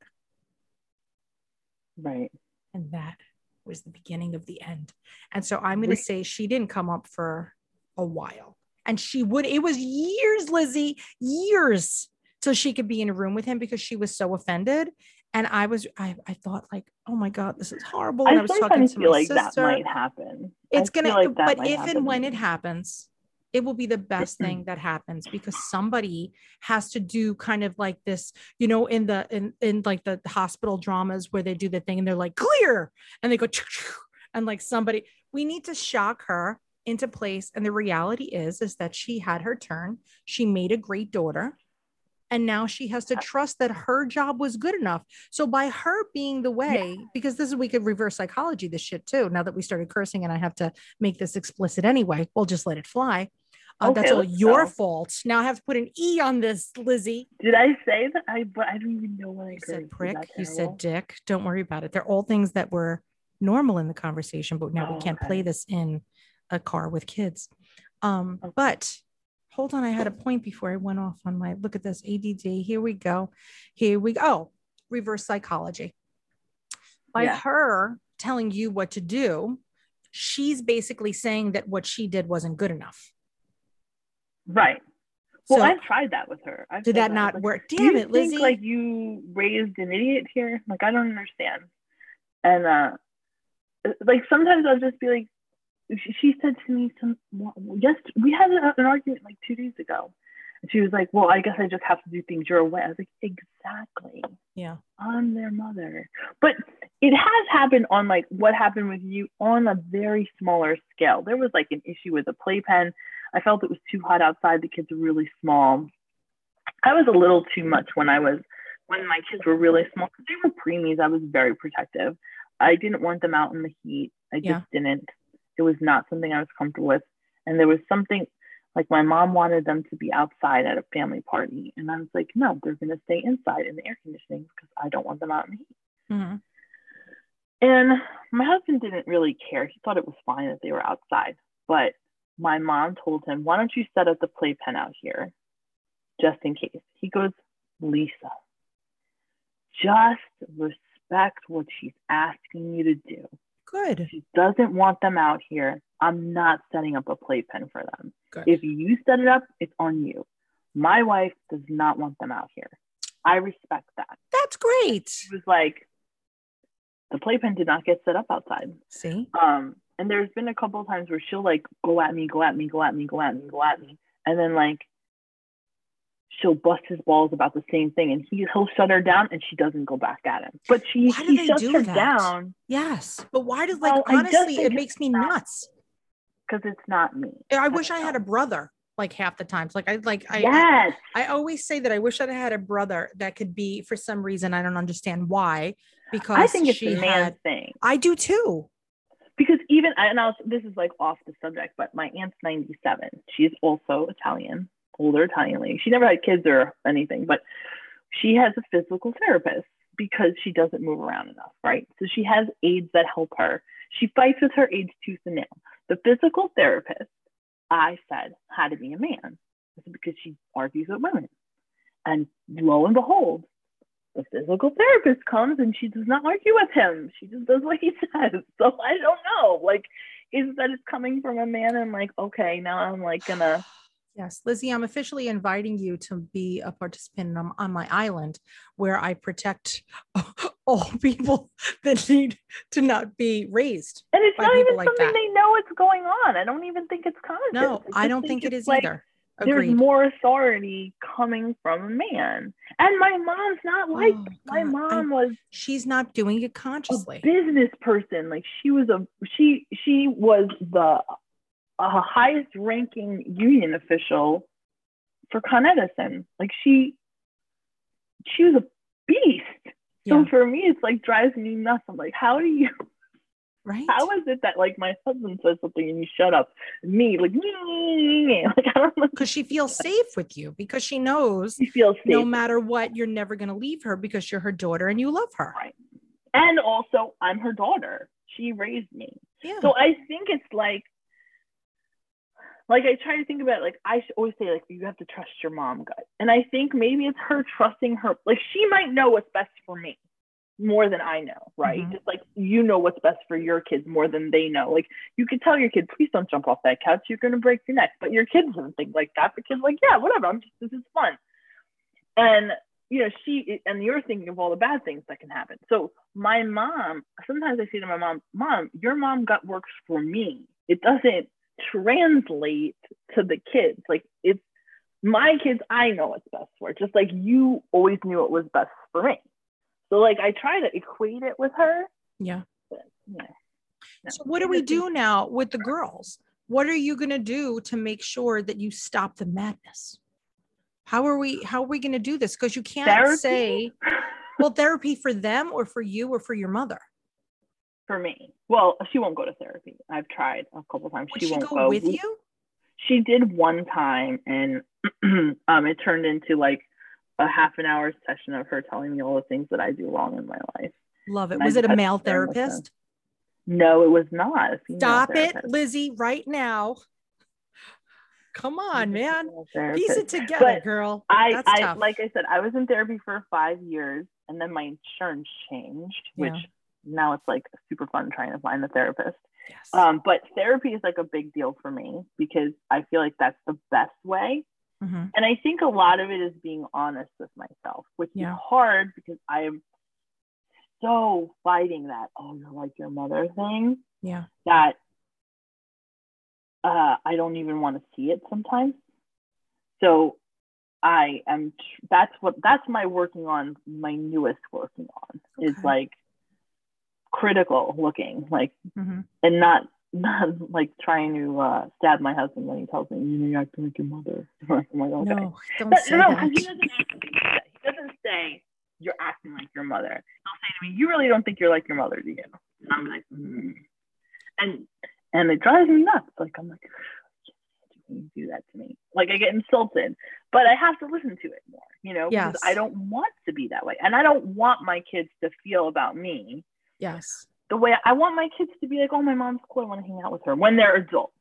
Right. And that was the beginning of the end. And so I'm going to say she didn't come up for a while. And she would, it was years, Lizzie, years till she could be in a room with him because she was so offended. And I was, I, I thought like, oh my God, this is horrible. And I, I was talking to feel my like that might happen. It's gonna feel like that but if happen and when it happens it will be the best thing that happens because somebody has to do kind of like this you know in the in in like the hospital dramas where they do the thing and they're like clear and they go and like somebody we need to shock her into place. And the reality is is that she had her turn. She made a great daughter. And now she has to trust that her job was good enough. So by her being the way because this is we could reverse psychology this shit too now that we started cursing and i have to make this explicit anyway we'll just let it fly. Uh, that's all your go. fault. Now i have to put an e on this lizzie. Did I say that? I but I don't even know what I you said prick. you said dick. Don't worry about it. They're all things that were normal in the conversation but now we Oh, can't play this in a car with kids Um, but hold on, I had a point before I went off on my look at this ADD. Here we go. Here we go. Oh, reverse psychology. By Yeah. her telling you what to do, she's basically saying that what she did wasn't good enough. Right. Well, So I've tried that with her. I've did said that not like, work? "Do Damn it, Lizzie. Think, like you raised an idiot here. Like I don't understand. And uh, like sometimes I'll just be like, she, said to me some yes, we had a, an argument like two days ago, and she was like, well, I guess I just have to do things your way. I was like, exactly. yeah. I'm their mother. But it has happened on like what happened with you on a very smaller scale. There was like an issue with a playpen. I felt it was too hot outside. The kids were really small. I was a little too much when I was when my kids were really small because they were preemies. I was very protective. I didn't want them out in the heat. I just Yeah. didn't. It was not something I was comfortable with. And there was something like my mom wanted them to be outside at a family party. And I was like, no, they're going to stay inside in the air conditioning because I don't want them out in the heat. Mhm. And my husband didn't really care. He thought it was fine that they were outside. But my mom told him, why don't you set up the playpen out here just in case? He goes, Lisa, just respect what she's asking you to do. Good. She doesn't want them out here. I'm not setting up a playpen for them. Good. If you set it up, it's on you. My wife does not want them out here. I respect that. That's great. She was like, the playpen did not get set up outside. See? Um, and there's been a couple of times where she'll like go at me, go at me, go at me, go at me, go at me, and then like she'll bust his balls about the same thing, and he he'll shut her down, and she doesn't go back at him. But she Why he shuts her that? down Yes. But why does like Well, honestly it makes me not- nuts. because it's not me. I wish I had a brother like half the times. Like I like I yes, I always say that I wish that I had a brother that could be for some reason I don't understand why because I think it's she the man had thing I do too. because even and I was, this is like off the subject, but my aunt's 97. She's also Italian, older Italian lady. She never had kids or anything, but she has a physical therapist because she doesn't move around enough, right? So she has aides that help her. She fights with her aides tooth and nail. The physical therapist, I said, had to be a man because she argues with women. And lo and behold, the physical therapist comes and she does not argue with him. She just does what he says. So I don't know. Like, is that it's coming from a man and like, okay, now I'm like gonna Yes, Lizzie, I'm officially inviting you to be a participant on, on my island where I protect all people that need to not be raised. and it's not even like something that. they know what's going on. I don't even think it's conscious. No, I don't think it it's like either. There's more authority coming from a man. And my mom's not oh, like Oh, my I- mom was She's not doing it a consciously. business person. Like she was a she she was the uh, highest ranking union official for Con Edison. Like she she was a beast. So Yeah. for me, it's like drives me nuts. I'm like, how do you? Right? How is it that like my husband says something and you shut up? Me like, like I don't know. Because she feels safe with you because she knows She feels safe. no matter what, you're never going to leave her because you're her daughter and you love her. Right. and also, I'm her daughter. She raised me. Yeah. So I think it's like, like I try to think about it, like I always say like you have to trust your mom, guys. And I think maybe it's her trusting her. Like she might know what's best for me more than I know, right? Mhm. Just like you know what's best for your kids more than they know. Like you could tell your kid, please don't jump off that couch, you're gonna break your neck. But your kid doesn't think like that. The kid's like, yeah, whatever. I'm just this is fun. And you know, she and you're thinking of all the bad things that can happen. So my mom, sometimes I say to my mom, Mom, your mom gut works for me. It doesn't translate to the kids. Like it's my kids, I know what's best for. Just like you always knew what was best for me. So like I try to equate it with her. yeah. But, no. So what do we do now with the girls? What are you going to do to make sure that you stop the madness? How are we how are we going to do this? Because you can't Therapy? say well therapy for them or for you or for your mother. For me. Well, she won't go to therapy. I've tried a couple times. Would she she, won't go, go with you? She did one time, and um, it turned into like a half an hour session of her telling me all the things that I do wrong in my life. Love it. And I Was it a male sit there and listen. therapist? No, it was not. Stop it. Lizzie, right now. Come on, man. Piece it together, But girl. I, I like I said, I was in therapy for five years, and then my insurance changed, which Yeah. Now it's like super fun trying to find a therapist. yes. Um, but therapy is like a big deal for me because I feel like that's the best way. Mhm. And I think a lot of it is being honest with myself, which Yeah. is hard because I am so fighting that, oh, you're like your mother thing Yeah. that uh, I don't even want to see it sometimes. So I am, tr- that's what, that's my working on, my newest working on is like critical looking, like, hmm and not, not like trying to uh, stab my husband when he tells me, you know, you're acting like your mother. I'm like, okay. No, don't But say no, that. he doesn't say. He doesn't say you're acting like your mother. He'll say to me, "You really don't think you're like your mother, do you?" And I'm like, mm. and and it drives me nuts. Like I'm like, you do that to me. Like I get insulted, but I have to listen to it more, you know, because Yes. I don't want to be that way, and I don't want my kids to feel about me Yes. the way I want my kids to be like, oh, my mom's cool. I want to hang out with her when they're adults.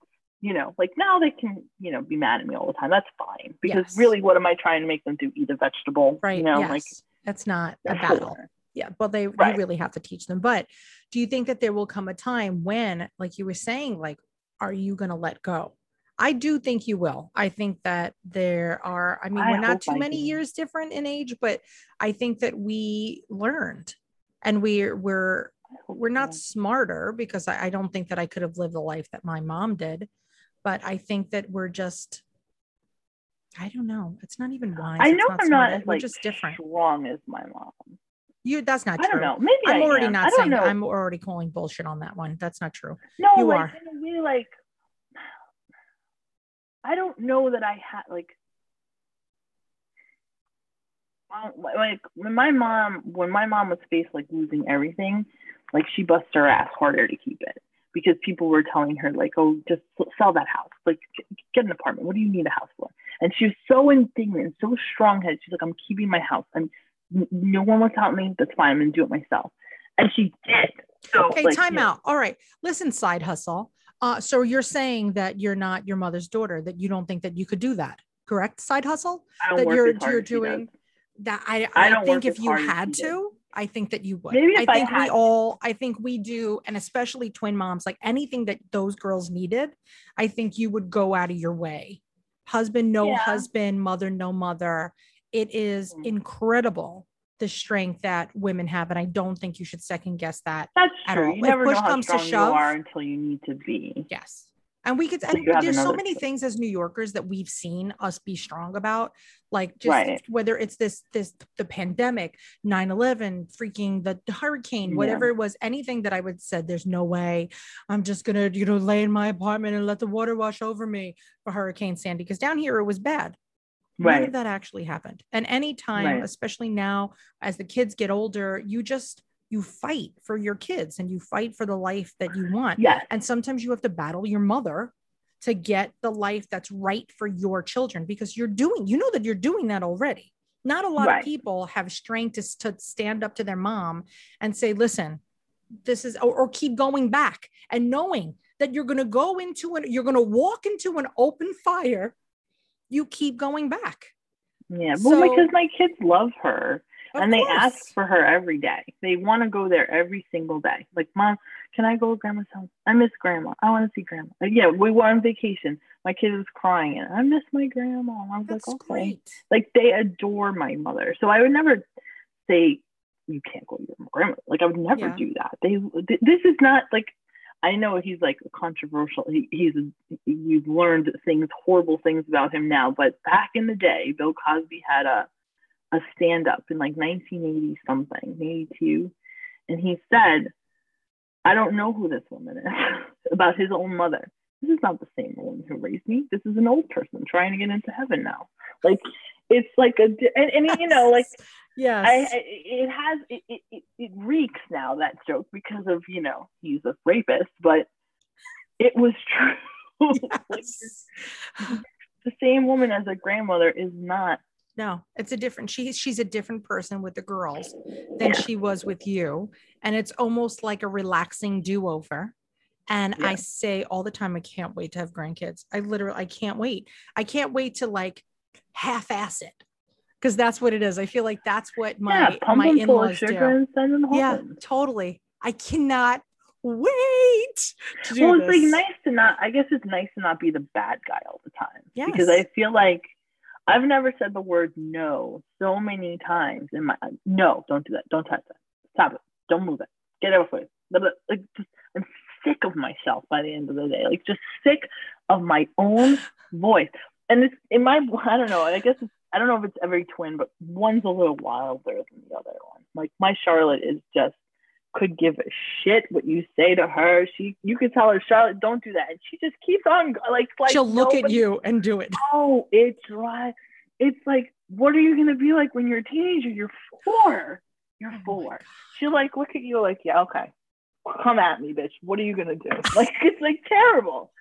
You know, like now they can, you know, be mad at me all the time. That's fine because Yes. really, what am I trying to make them do? Eat a vegetable, Right. You know, yes. like That's not a battle. Yeah. But they Right. you really have to teach them. But do you think that there will come a time when, like you were saying, like, are you going to let go? I do think you will. I think that there are, I mean, I we're not too I many do. years different in age, but I think that we learned and we're, we're, we're not smarter because I, I don't think that I could have lived the life that my mom did, but I think that we're just, I don't know. It's not even wise. I know not I'm not as We're like just different. strong as my mom. You, that's not I true. don't know. Maybe I'm I already am. not I saying know. I'm already calling bullshit on that one. That's not true. no, you like are. in a way, like I don't know that I had like. Like when my mom, when my mom was faced like losing everything, like she busted her ass harder to keep it because people were telling her like, "Oh, just sell that house, like get an apartment. What do you need a house for?" And she was so indignant, so strong-headed. She's like, "I'm keeping my house, and n- no one to help me. That's fine. I'm gonna do it myself." And she did. So Okay, like, time out. All right. Listen, side hustle. Uh, so you're saying that you're not your mother's daughter, that you don't think that you could do that, correct? Side hustle? I don't that you're you're as she does. doing that I, I I, don't think if you had to, I think that you would. Maybe if I think we had- all, I think we do, and especially twin moms, like anything that those girls needed, I think you would go out of your way. Husband, no Yeah. husband, mother, no mother. It is Mhm. incredible the strength that women have, and I don't think you should second guess that. That's at true. all. You If never know how comes to strong you shove- are until you need to be. Yes. And we could, and there's so many things as New Yorkers that we've seen us be strong about, like just Right. whether it's this, this, the pandemic, 9 11, freaking the hurricane, Yeah. whatever it was, anything that I would said, there's no way I'm just going to, you know, lay in my apartment and let the water wash over me for Hurricane Sandy. Because down here it was bad. None Right. of that actually happened. And anytime, Right. especially now, as the kids get older, you just, you fight for your kids and you fight for the life that you want. Yes. And sometimes you have to battle your mother to get the life that's right for your children because you're doing, you know that you're doing that already. Not a lot Right. of people have strength to, to stand up to their mom and say, listen, this is, or, or keep going back and knowing that you're going to go into an, you're going to walk into an open fire. You keep going back. Yeah. Well, So- because my kids love her Of and they ask for her every day. They want to go there every single day. Like, mom, can I go to grandma's house? I miss grandma. I want to see grandma. Like, yeah, we were on vacation. My kid was crying and I miss my grandma. I was That's like, okay. great. Like they adore my mother. So I would never say you can't go to your grandma. Like I would never Yeah. do that. They th- this is not like I know he's like controversial. He, he's you've learned things horrible things about him now, but back in the day, Bill Cosby had a a stand up in like 1980 something, 82, and he said, "I don't know who this woman is." about his own mother. This is not the same woman who raised me. This is an old person trying to get into heaven now. Like it's like a and, and you know like yes. I, I it has it, it, it, reeks now that joke because of you know he's a rapist, but it was true. like, the same woman as a grandmother is not. No, it's a different. She's she's a different person with the girls than Yeah. she was with you, and it's almost like a relaxing do over. And Yeah. I say all the time, I can't wait to have grandkids. I literally, I can't wait. I can't wait to like half ass it because that's what it is. I feel like that's what my yeah, my them full of in-laws sugar do. and send them home. Yeah, totally. I cannot wait to do well, it's this. like nice to not. I guess it's nice to not be the bad guy all the time. Yes. Because I feel like I've never said the word no so many times in my no. Don't do that. Don't touch that. Stop it. Don't move it. Get it off it. Like, just, I'm sick of myself by the end of the day. Like just sick of my own voice. And it's in my. I don't know. I guess it's. I don't know if it's every twin, but one's a little wilder than the other one. Like my Charlotte is just could give a shit what you say to her. She, you could tell her, Charlotte, don't do that, and she just keeps on like, like She'll look at you and do it. Oh, it's right. It's like, what are you gonna be like when you're a teenager? You're four. You're Oh four. She'll like look at you like, yeah, okay, come at me, bitch. What are you gonna do? Like, it's like terrible.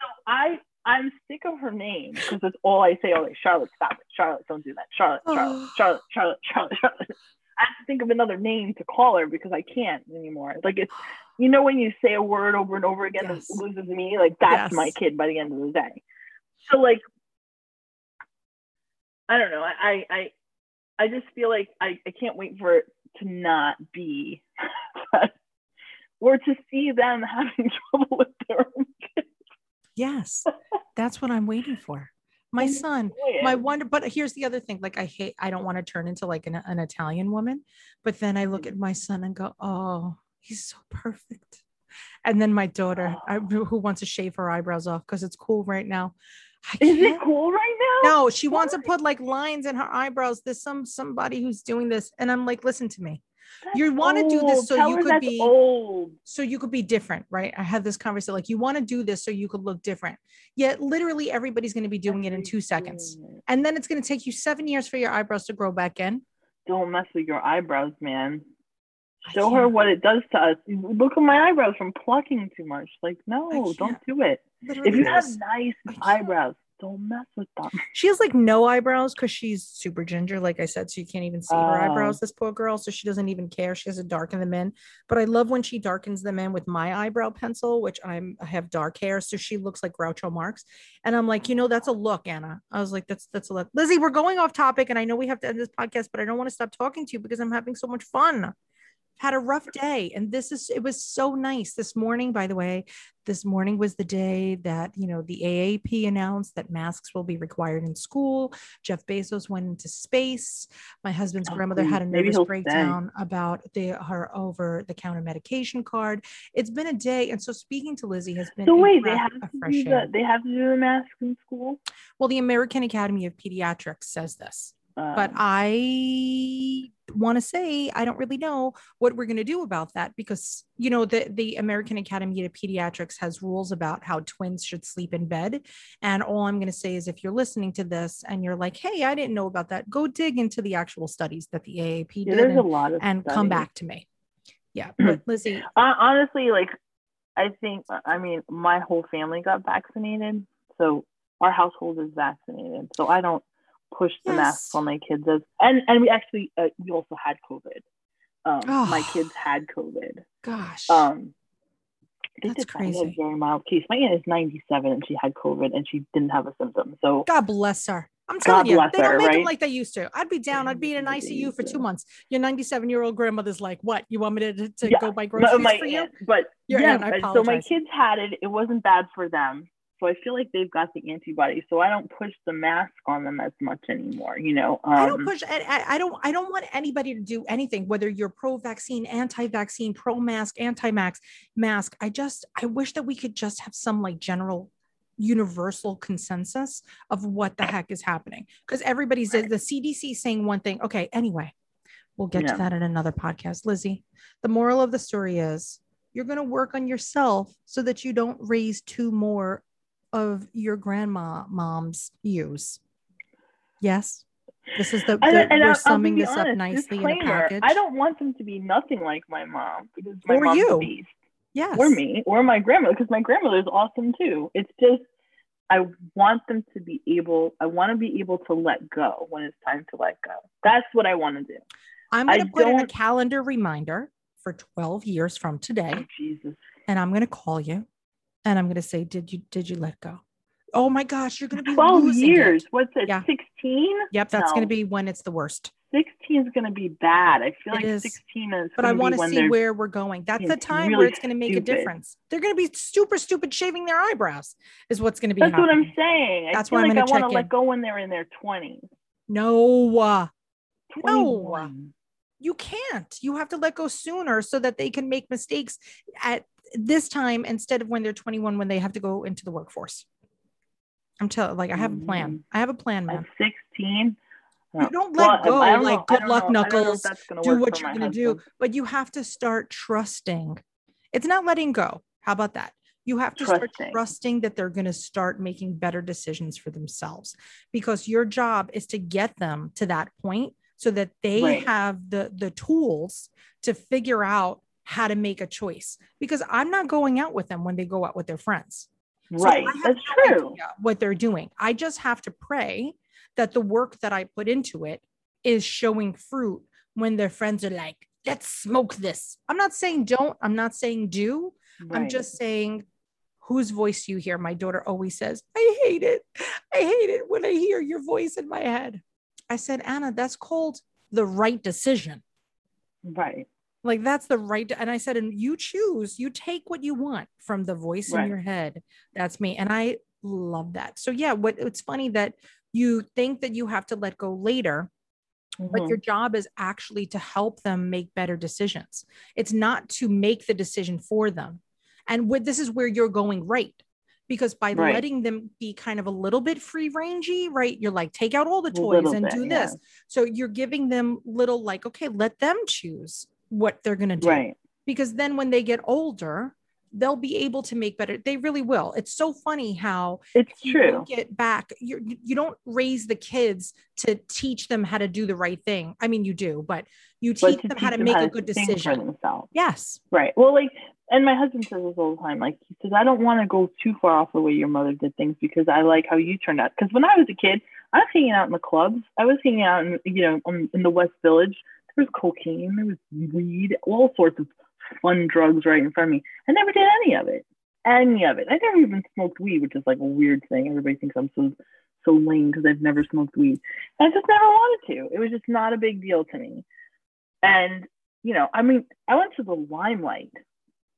So I, I'm sick of her name because that's all I say. Oh, like, Charlotte, stop it. Charlotte, don't do that. Charlotte, Charlotte, Oh. Charlotte, Charlotte, Charlotte, Charlotte. I have to think of another name to call her because I can't anymore. Like it's, you know, when you say a word over and over again, Yes. it loses me. Like that's Yes. my kid by the end of the day. So like, I don't know. I I I, I just feel like I, I can't wait for it to not be, or to see them having trouble with their own kids. Yes, that's what I'm waiting for. My son, my wonder, but here's the other thing. Like I hate, I don't want to turn into like an, an Italian woman, but then I look at my son and go, oh, he's so perfect. And then my daughter, I, who wants to shave her eyebrows off because it's cool right now. Is it cool right now? No, she wants to put like lines in her eyebrows. There's some somebody who's doing this, and I'm like, listen to me. That's you wanna do this so Tell you could be- old. so you could be different, right? I had this conversation like you want to do this so you could look different. Yet literally everybody's going to be doing it in two seconds. Everything. And then it's going to take you 7 years for your eyebrows to grow back in. Don't mess with your eyebrows, man. Show her what it does to us. Look at my eyebrows from plucking too much. Like, no, don't do it. Literally If you have nice eyebrows, don't mess with them. she has like no eyebrows because she's super ginger, like I said, so you can't even see her Oh. eyebrows. This poor girl, so she doesn't even care. She has to darken them in. But I love when she darkens them in with my eyebrow pencil, which I'm I have dark hair, so she looks like Groucho Marx. And I'm like, you know, that's a look, Anna. I was like, that's that's a look. Lizzie, we're going off topic, and I know we have to end this podcast, but I don't want to stop talking to you because I'm having so much fun. Had a rough day, and this is it was so nice this morning. By the way, this morning was the day that you know the AAP announced that masks will be required in school. Jeff Bezos went into space. My husband's Oh, grandmother had a. Nervous he'll stay. breakdown about the her over the counter medication card. It's been a day, and so speaking to Lizzie has been So a wait, they have to do the, they have to do the mask in school. Well, the American Academy of Pediatrics says this but Um, I want to say I don't really know what we're going to do about that because you know the the American Academy of Pediatrics has rules about how twins should sleep in bed. And all I'm going to say is if you're listening to this and you're like hey I didn't know about that go dig into the actual studies that the AAP yeah, did there's a and, lot of and come back to me. Yeah but Lizzie Uh, honestly, like I think, I mean, my whole family got vaccinated, so our household is vaccinated. So I don't push the masks on my kids. As, and and we actually uh, we also had COVID. Um, My Oh. kids had COVID. gosh Um, That's it a crazy. very mild case. My aunt is 97 and she had COVID and she didn't have a symptom. So God bless her. I'm telling God you, they don't her, make them like they used to. I'd be down. I'd be in an ICU for two months. Your 97 year old grandmother's like, "What? You want me to, to Yeah, go buy my, groceries my for you?" but Your yeah, aunt, so my kids had it. It wasn't bad for them. So I feel like they've got the antibodies. So I don't push the mask on them as much anymore. You know, um, I don't push. I, I- don't. I don't want anybody to do anything. Whether you're pro-vaccine, anti-vaccine, pro-mask, anti-mask, mask. I just. I wish that we could just have some like general, universal consensus of what the heck is happening. Because everybody's the CDC saying one thing. Okay. Anyway, we'll get Yeah. to that in another podcast. Lizzie, the moral of the story is you're going to work on yourself so that you don't raise two more of your grandma mom's use. Yes. This is the, the- and I- we're I'll summing be this up nicely in a package. I don't want them to be nothing like my mom because my Or mom's you. a beast. yes. or me or my grandmother because my grandmother is awesome too. It's just I want them to be able. I want to be able to let go when it's time to let go. That's what I want to do. I'm going to put in a calendar reminder for 12 years from today. Oh, Jesus. and I'm going to call you and I'm going to say, did you, did you let go? Oh my gosh, you're going to be 12 years. It. What's it? Yeah. 16? Yep. That's going to be when it's the worst. 16 is going to be bad. I feel It like is. 16 is. But I want to see where we're going. That's the time where it's going to make a difference. They're going to be super stupid shaving their eyebrows is what's going to be That's what I'm happening. saying. I That's why I'm like I gonna want to let go when they're in their 20s. No, uh, No. you can't. You have to let go sooner so that they can make mistakes at this time instead of when they're 21 when they have to go into the workforce. I'm telling like I have a plan. Mm. I have a plan, At man. 16. You don't let go, know- like, I good luck, know- I don't know if Knuckles. Do what you're going to do, but you have to start trusting. It's not letting go. How about that? You have to start Trusting. trusting that they're going to start making better decisions for themselves because your job is to get them to that point so that they Right. have the the tools to figure out how to make a choice because I'm not going out with them when they go out with their friends. Right. Have That's no true. what they're doing. I just have to pray that the work that I put into it is showing fruit when their friends are like, let's smoke this. I'm not saying don't, I'm not saying do. I'm just saying whose voice you hear? My daughter always says, I hate it. I hate it when I hear your voice in my head. I said, Anna, that's called the right decision. right. Like that's the right. And I said, and you choose, you take what you want from the voice in your head. That's me. And I love that. So yeah, what it's funny that you think that you have to let go later, but Mhm. your job is actually to help them make better decisions. It's not to make the decision for them. And what this is where you're going right. Because by Right. letting them be kind of a little bit free rangey, right? You're like, take out all the toys and bit, do yeah. this. So you're giving them little, like, okay, let them choose what they're going to do. Right. Because then when they get older, they'll be able to make better. They really will. It's so funny how It's you true. don't get back. You're, you don't raise the kids to teach them how to do the right thing. I mean, you do, but you teach to them how teach to make a how good think for decision. themselves. Yes. Right. Well, like, and my husband says this all the time. Like, he says, I don't want to go too far off the way your mother did things because I like how you turned out. Because when I was a kid, I was hanging out in the clubs. I was hanging out in, you know, um, in the West Village. There was cocaine, there was weed, all sorts of fun drugs right in front of me. I never did any of it. Any of it. I never even smoked weed, which is like a weird thing. Everybody thinks I'm so so lame because I've never smoked weed. And I just never wanted to. It was just not a big deal to me. And you know, I mean, I went to the Limelight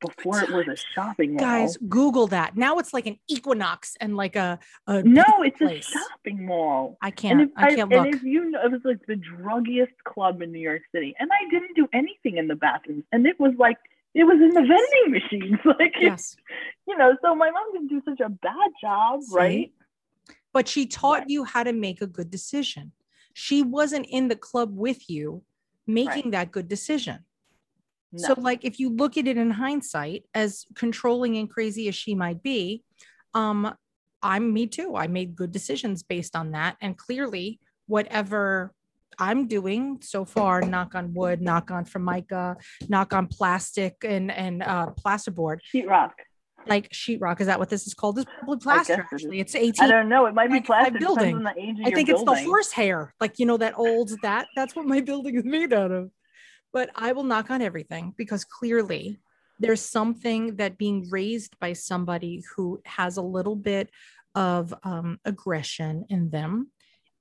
before it was a shopping mall. Guys, Google that. Now it's like an Equinox and like a, a no, it's a shopping mall. I can't. if, I can't and look. if you know, it was like the druggiest club in New York City, and I didn't do anything in the bathrooms, and it was like it was in the vending machines, like Yes. you know. So my mom didn't do such a bad job, right? But she taught Right. you how to make a good decision. She wasn't in the club with you making that good decision. So, like, if you look at it in hindsight, as controlling and crazy as she might be, um, I'm me too. I made good decisions based on that. And clearly, whatever I'm doing so far, knock on wood, knock on formica, knock on plastic and and uh plasterboard, sheetrock. like sheetrock. Is that what this is called? This is probably plaster, guess it is. actually. It's I 18. don't know. It might be like, plastic. my Depends building. on the age of I think it's the building. horse hair, like you know that old that. That's what my building is made out of. But I will knock on everything because clearly there's something that being raised by somebody who has a little bit of um, aggression in them,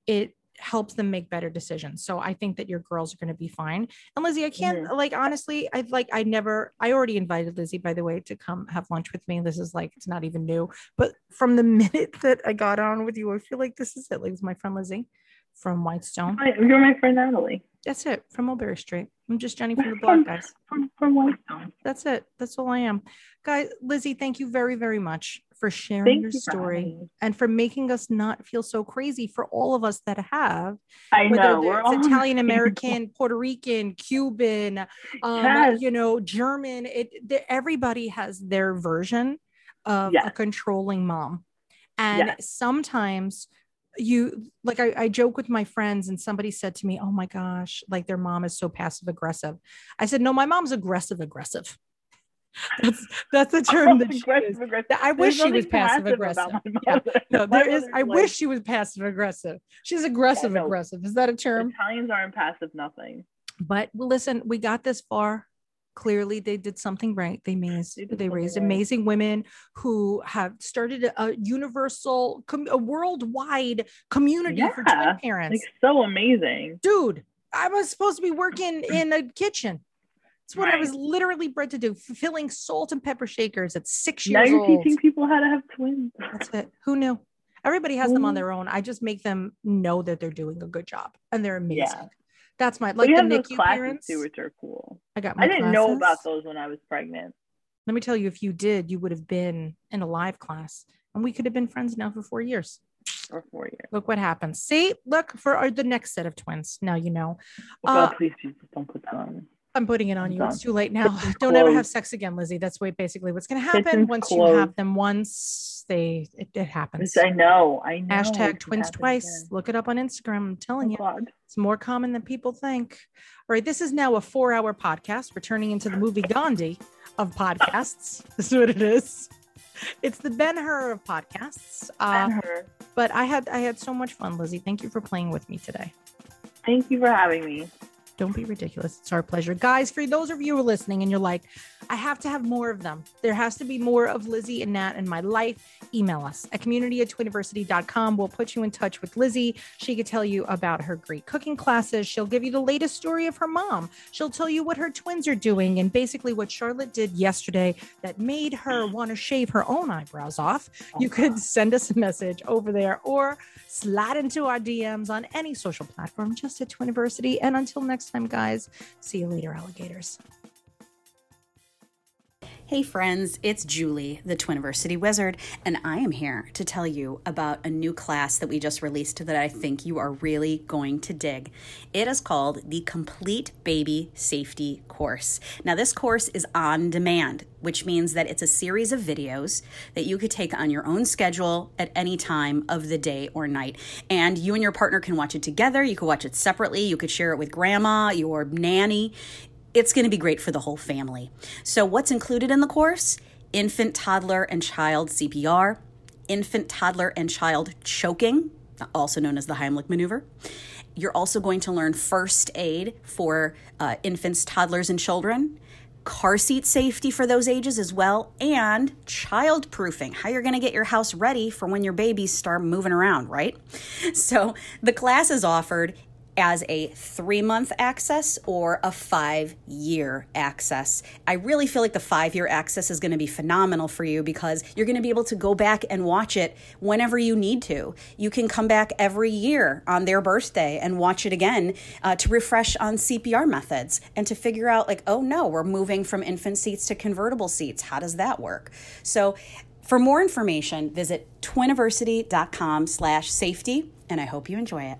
it helps them make better decisions. So I think that your girls are going to be fine. And Lizzie, I can't Mhm. like honestly, I like I never I already invited Lizzie by the way to come have lunch with me. This is like it's not even new. But from the minute that I got on with you, I feel like this is it. Like it's my friend Lizzie from Whitestone. Hi, You're my friend Natalie That's it from Mulberry Street. I'm just Jenny from the block, guys. from from Whitestone. That's it. That's all I am. Guys, Lizzie, thank you very, very much for sharing Thank your you story me. and for making us not feel so crazy for all of us that have, I whether know we're it's all Italian American, Puerto Rican, Cuban, um, Yes. you know, German. It the, everybody has their version of a controlling mom. And Yes. sometimes you like I, I joke with my friends and somebody said to me, Oh my gosh, like their mom is so passive aggressive. I said, No, my mom's aggressive aggressive. That's that's the oh, term that she is. I wish There's she was passive aggressive. Yeah. No, there is. I like, wish she was passive aggressive. She's aggressive no. aggressive. Is that a term? Italians aren't passive nothing. But listen, we got this far. Clearly they did something right. They raised They raised amazing women who have started a, universal, a worldwide community for twin parents. Like so amazing. Dude, I was supposed to be working in a kitchen. It's what I was literally bred to do, filling salt and pepper shakers at six Now years you're old. teaching people how to have twins. That's it. Who knew? Everybody has them on their own. I just make them know that they're doing a good job and they're amazing. Yeah. That's my like we the NICU classes parents. too, which are cool. I got my I didn't know about those when I was pregnant. Let me tell you, if you did, you would have been in a live class and we could have been friends now for four years. For four years. Look what happens. See, look for our, the next set of twins. Now you know. Oh, Uh, God, please, Jesus, don't put that on. I'm putting it on you. It's too late now. Kitchen's Don't ever have closed. sex again, Lizzie. That's what basically what's going to happen Kitchen's once you have closed. them once. They it, it happens. I know. I know. Hashtag twins twice. again. Look it up on Instagram. I'm telling Oh, you. God. It's more common than people think. All right, this is now a four hour podcast. We're turning into the movie Gandhi of podcasts. this is what it is. It's the Ben Hur of podcasts. Uh, And her. but I had I had so much fun, Lizzie. Thank you for playing with me today. Thank you for having me. Don't be ridiculous. It's our pleasure. Guys, for those of you who are listening and you're like, I have to have more of them. There has to be more of Lizzie and Nat in my life. Email us at community at twiniversity.com. We'll put you in touch with Lizzie. She could tell you about her great cooking classes. She'll give you the latest story of her mom. She'll tell you what her twins are doing and basically what Charlotte did yesterday that made her want to shave her own eyebrows off. Oh, you could send us a message over there or slide into our DMs on any social platform just at Twiniversity. And until next time, guys, see you later, alligators. Hey friends, it's Julie, the Twiniversity Wizard, and I am here to tell you about a new class that we just released that I think you are really going to dig. It is called the Complete Baby Safety Course. Now, this course is on demand, which means that it's a series of videos that you could take on your own schedule at any time of the day or night. And you and your partner can watch it together, you could watch it separately, you could share it with grandma, your nanny it's going to be great for the whole family. So, what's included in the course? Infant, toddler, and child CPR, infant, toddler, and child choking, also known as the Heimlich maneuver. You're also going to learn first aid for uh, infants, toddlers, and children. Car seat safety for those ages as well, and child proofing, how you're gonna get your house ready for when your babies start moving around, right? So, the class is offered as a three month access or a five year access. I really feel like the five year access is going to be phenomenal for you because you're going to be able to go back and watch it whenever you need to. You can come back every year on their birthday and watch it again uh, to refresh on CPR methods and to figure out, like, oh no, we're moving from infant seats to convertible seats. How does that work? So, for more information, visit twiniversity.com slash safety, and I hope you enjoy it.